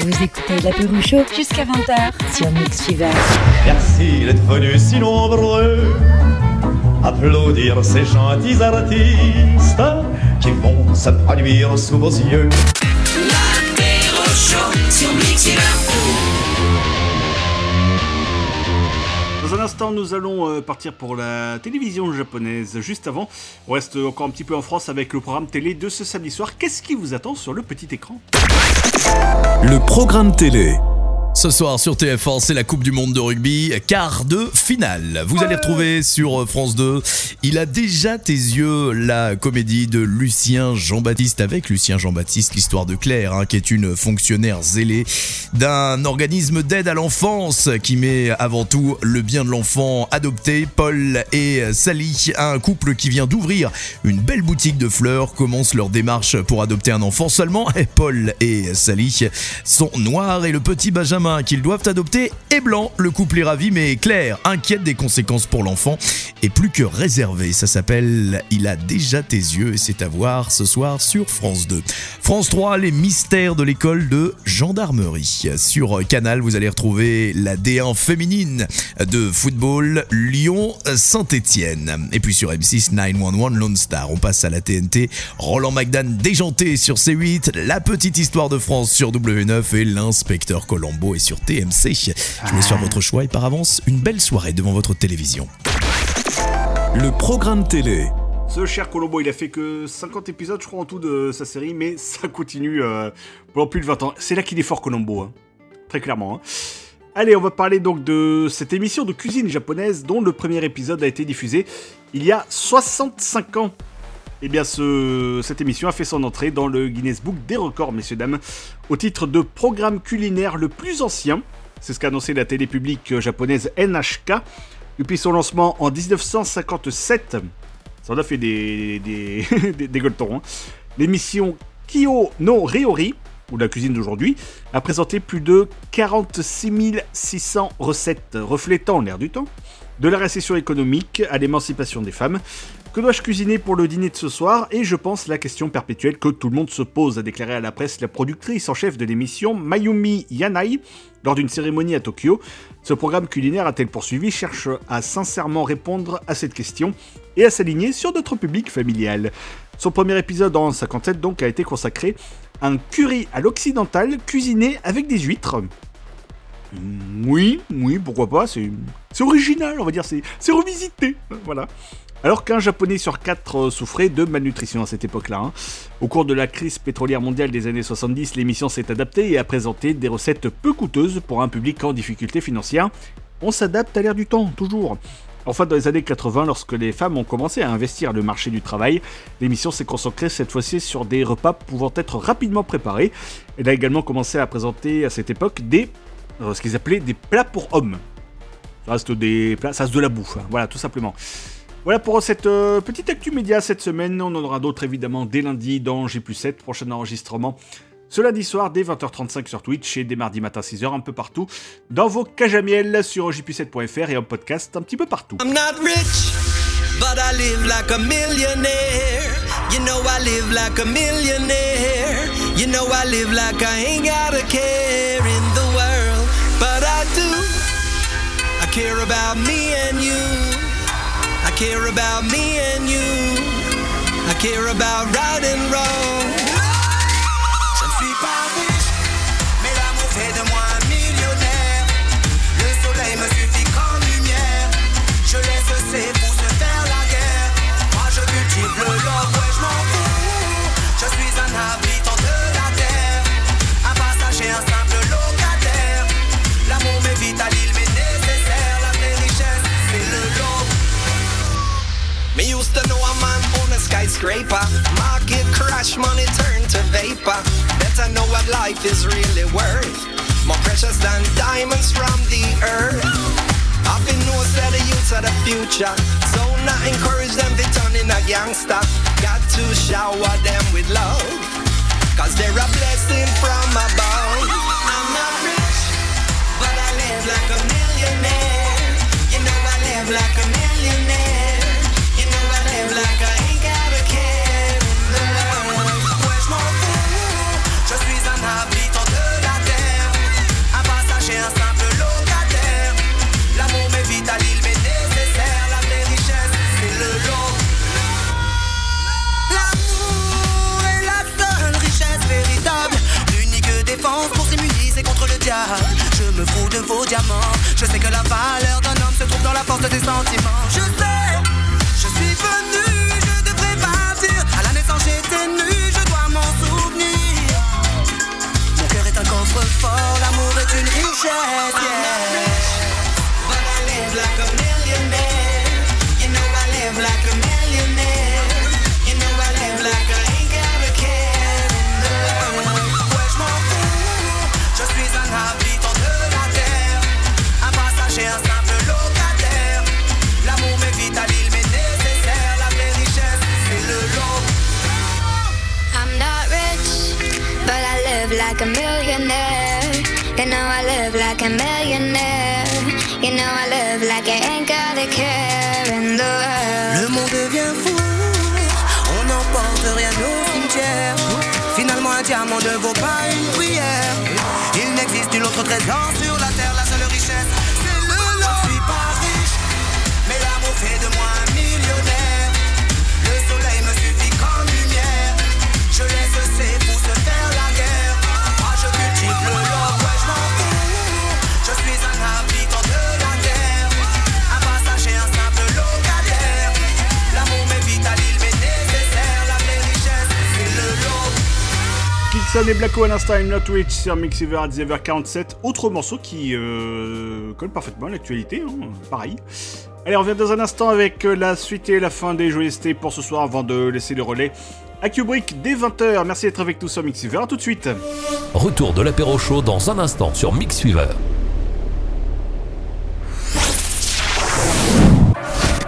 Vous écoutez l'apéro chaud jusqu'à 20h sur Mix Fever. Merci d'être venus si nombreux applaudir ces gentils artistes qui vont se produire sous vos yeux. L'apéro chaud sur Mixiver. Dans un instant, nous allons euh, partir pour la télévision japonaise. Juste avant, on reste encore un petit peu en France avec le programme télé de ce samedi soir. Qu'est-ce qui vous attend sur le petit écran? Le programme télé. Ce soir sur TF1, c'est la Coupe du Monde de rugby, quart de finale. Vous allez retrouver sur euh, France 2, il a déjà tes yeux, la comédie de Lucien Jean-Baptiste avec Lucien Jean-Baptiste, l'histoire de Claire, hein, qui est une fonctionnaire zélée d'un organisme d'aide à l'enfance qui met avant tout le bien de l'enfant adopté. Paul et Sally, un couple qui vient d'ouvrir une belle boutique de fleurs, commence leur démarche pour adopter un enfant seulement. Et Paul et Sally sont noirs et le petit Benjamin qu'ils doivent adopter est blanc. Le couple est ravi, mais Claire, inquiète des conséquences pour l'enfant, est plus que réservée. Ça s'appelle Il a déjà tes yeux et c'est à voir ce soir sur France 2. France 3, les mystères de l'école de gendarmerie. Sur Canal, vous allez retrouver la D1 féminine de football Lyon-Saint-Etienne. Et puis sur M6, 911 Lone Star. On passe à la TNT. Roland McDan déjanté sur C8. La petite histoire de France sur W9 et l'inspecteur Colombo sur TMC. Je vous laisse faire votre choix et par avance, une belle soirée devant votre télévision. Le programme télé. Ce cher Colombo, il a fait que 50 épisodes, je crois, en tout de sa série, mais ça continue euh, pendant plus de 20 ans. C'est là qu'il est fort, Colombo, hein. très clairement. hein. Allez, on va parler donc de cette émission de cuisine japonaise dont le premier épisode a été diffusé il y a 65 ans. Eh bien, ce- cette émission a fait son entrée dans le Guinness Book des records, messieurs, dames, au titre de programme culinaire le plus ancien. C'est ce qu'a annoncé la télé publique japonaise NHK depuis son lancement en 1957. Ça en a fait des, des, des, hein. L'émission Kyo no Ryori, ou la cuisine d'aujourd'hui, a présenté plus de 46 600 recettes reflétant l'air du temps, de la récession économique à l'émancipation des femmes. Que dois-je cuisiner pour le dîner de ce soir? Et je pense la question perpétuelle que tout le monde se pose, a déclaré à la presse la productrice en chef de l'émission Mayumi Yanai lors d'une cérémonie à Tokyo. Ce programme culinaire, a-t-elle poursuivi, cherche à sincèrement répondre à cette question et à s'aligner sur notre public familial. Son premier épisode en 57 donc a été consacré à un curry à l'occidental cuisiné avec des huîtres. Mm, Oui, oui, pourquoi pas, c'est original, on va dire, c'est revisité, voilà. Alors qu'un japonais sur quatre euh, souffrait de malnutrition à cette époque-là. hein. Au cours de la crise pétrolière mondiale des années 70, l'émission s'est adaptée et a présenté des recettes peu coûteuses pour un public en difficulté financière. On s'adapte à l'air du temps, toujours. Enfin, dans les années 80, lorsque les femmes ont commencé à investir le marché du travail, l'émission s'est consacrée cette fois-ci sur des repas pouvant être rapidement préparés. Elle a également commencé à présenter à cette époque des, euh, ce qu'ils appelaient des plats pour hommes. Ça reste plats, ça de la bouffe, hein. voilà, tout simplement. Voilà pour cette euh, petite actu média cette semaine. On en aura d'autres évidemment dès lundi dans G7, prochain enregistrement. Ce lundi soir dès 20h35 sur Twitch et dès mardi matin 6h un peu partout dans vos cages à miel sur j7.fr et en podcast un petit peu partout. I'm not rich, but I live like a millionaire. You know I live like a millionaire. You know I live like I ain't got a care in the world, but I do. I care about me and you. I care about me and you. I care about right and wrong. Skyscraper. Market crash, money turn to vapor. Better know what life is really worth. More precious than diamonds from the earth. Happy knows that the youths are the future. So not encourage them to turn in a gangster. Got to shower them with love. Cause they're a blessing from above. I'm not rich, but I live like a millionaire. You know I live like a millionaire. De vos diamants. Je sais que la valeur d'un homme se trouve dans la force des sentiments. Je sais, je suis venu, je devrais partir. À la naissance j'étais nu, je dois m'en souvenir. Mon cœur est un coffre-fort, l'amour est une richesse. Yeah. Like a millionaire. You know I live like a millionaire. You know I live like I ain't got a care in the world. Le monde devient fou, on n'emporte rien au cimetière. Finalement, un diamant ne vaut pas une prière. Il n'existe nul autre trésor Kilson et Blacko à l'instant, I'm Not Twitch sur Mixiver à 19h47. Autre morceau qui euh, colle parfaitement à l'actualité, hein, pareil. Allez, on revient dans un instant avec euh, la suite et la fin des joyeusetés pour ce soir avant de laisser le relais à Kubrick dès 20h. Merci d'être avec nous sur Mixiver. À tout de suite. Retour de l'apéro chaud dans un instant sur Mix Fever.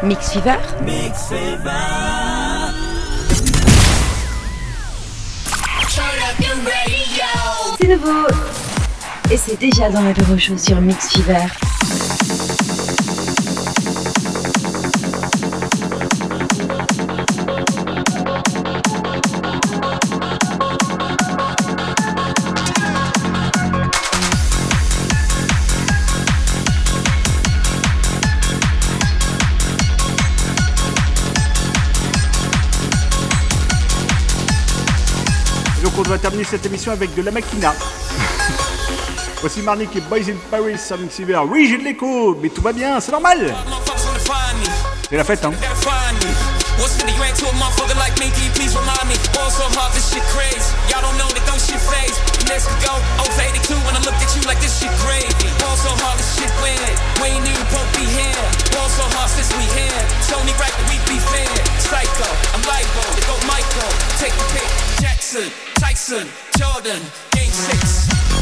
Mix Fever C'est nouveau Et c'est déjà dans l'apéro show sur Mix Fever. Doit terminer cette émission avec de la Makina. Voici Marnik et Boys in Paris sur Mixiver. Oui, j'ai de l'écho, mais tout va bien, c'est normal. C'est la fête, hein. To a motherfucker like me? Can you please remind me? Ball so hard, this shit crazy. Y'all don't know that don't shit phase. Let's go. Over 82 when I look at you like this shit crazy. Ball so hard, this shit weird. We ain't even broke be here. Ball so hard since we here. Tony right, but we be fair. Psycho, I'm libo. They go Michael. Take the pick. Jackson, Tyson, Jordan, Game 6.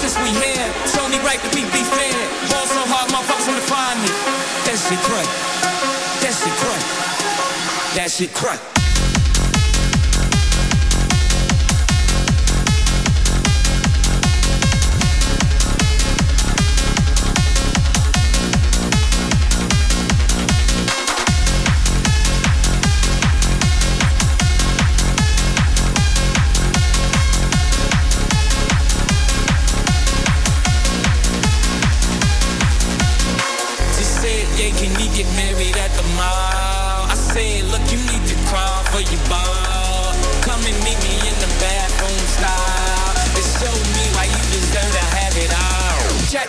Since we here. Tony right, but we be fair. Ball so hard, motherfuckers wanna find me. That shit crack. That shit crack. That shit crack.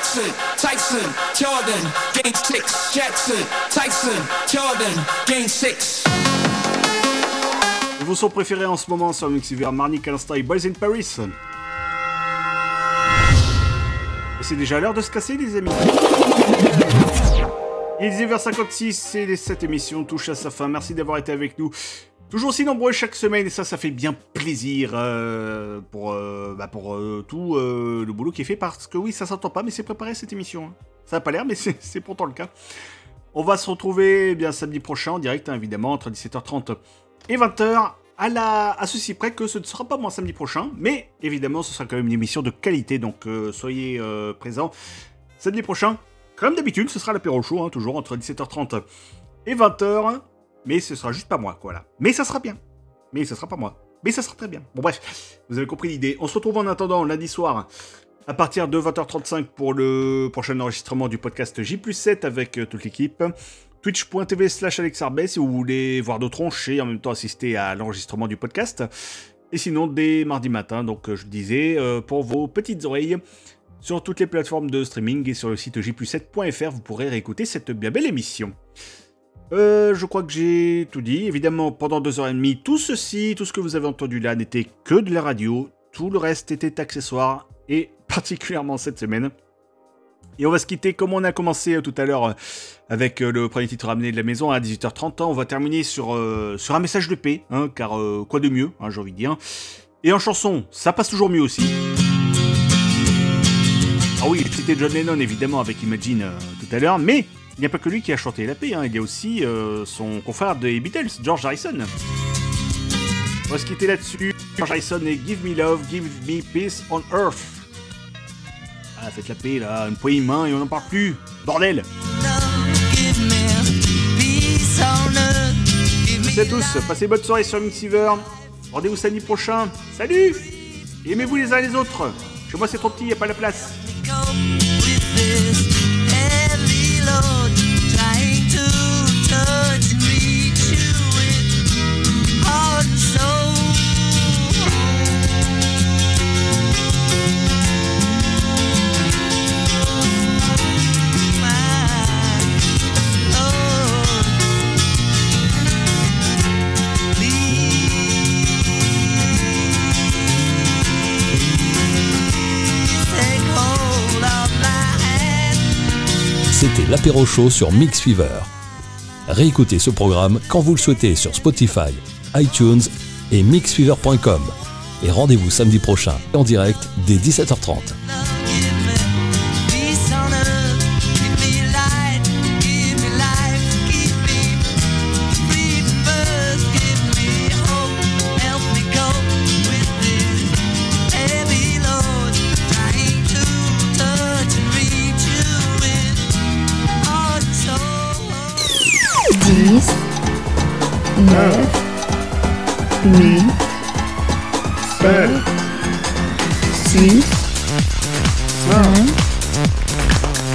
Jackson, Tyson, Jordan, game six. Jackson, Tyson, Jordan, game six. Vos sons préférés en ce moment sur Mixiver, Marnik à et Boys in Paris. Et c'est déjà l'heure de se casser, les amis. Il est 10h56 et cette émission touche à sa fin. Merci d'avoir été avec nous. Toujours si nombreux chaque semaine et ça, ça fait bien plaisir euh, pour, euh, bah, euh, tout le boulot qui est fait parce que oui, ça s'entend pas, mais c'est préparé cette émission. hein. Ça n'a pas l'air, mais c'est pourtant le cas. On va se retrouver eh bien samedi prochain en direct, hein, évidemment, entre 17h30 et 20h. À, ceci près que ce ne sera pas moi samedi prochain, mais évidemment ce sera quand même une émission de qualité, donc soyez présents samedi prochain. Comme d'habitude, ce sera l'apéro show, hein, toujours entre 17h30 et 20h, mais ce sera juste pas moi, quoi, là. Mais ça sera bien. Mais ce sera pas moi. Mais ça sera très bien. Bon bref, vous avez compris l'idée. On se retrouve en attendant lundi soir à partir de 20h35 pour le prochain enregistrement du podcast J7 avec euh, toute l'équipe. Twitch.tv slash alexarbet si vous voulez voir nos tronches et en même temps assister à l'enregistrement du podcast. Et sinon, dès mardi matin, donc euh, je disais, euh, pour vos petites oreilles, sur toutes les plateformes de streaming et sur le site j7.fr, vous pourrez réécouter cette bien belle émission. Euh, je crois que j'ai tout dit. Évidemment, pendant deux heures et demie, tout ceci, tout ce que vous avez entendu là n'était que de la radio. Tout le reste était accessoire. Et particulièrement cette semaine, Et on va se quitter comme on a commencé euh, tout à l'heure euh, avec euh, le premier titre ramené de la maison à 18h30. On va terminer sur, sur un message de paix, hein, car quoi de mieux, hein, j'ai envie de dire. Et en chanson, ça passe toujours mieux aussi. Ah oui, c'était John Lennon évidemment avec Imagine tout à l'heure, mais n'y a pas que lui qui a chanté la paix, hein, il y a aussi euh, son confrère des Beatles, George Harrison. On va se quitter là-dessus. George Harrison et Give Me Love, Give Me Peace on Earth. Ah, faites la paix là, une poignée main et on n'en parle plus. Bordel Merci à tous, passez bonne soirée sur Mixiver. Rendez-vous samedi prochain. Salut Aimez-vous les uns les autres. Chez moi c'est trop petit, y a pas la place. L'apéro show sur Mix Fever. Réécoutez ce programme quand vous le souhaitez sur Spotify, iTunes et mixfever.com. Et rendez-vous samedi prochain en direct dès 17h30. 10, 9, 8, 7, 6, 5,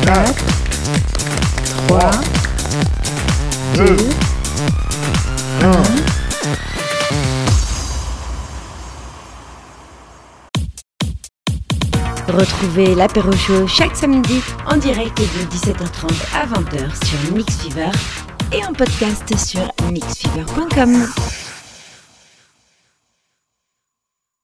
4, 3, 2, 1. Retrouvez l'apéro show chaque samedi en direct de 17h30 à 20h sur Mix Fever et en podcast sur mixfever.com.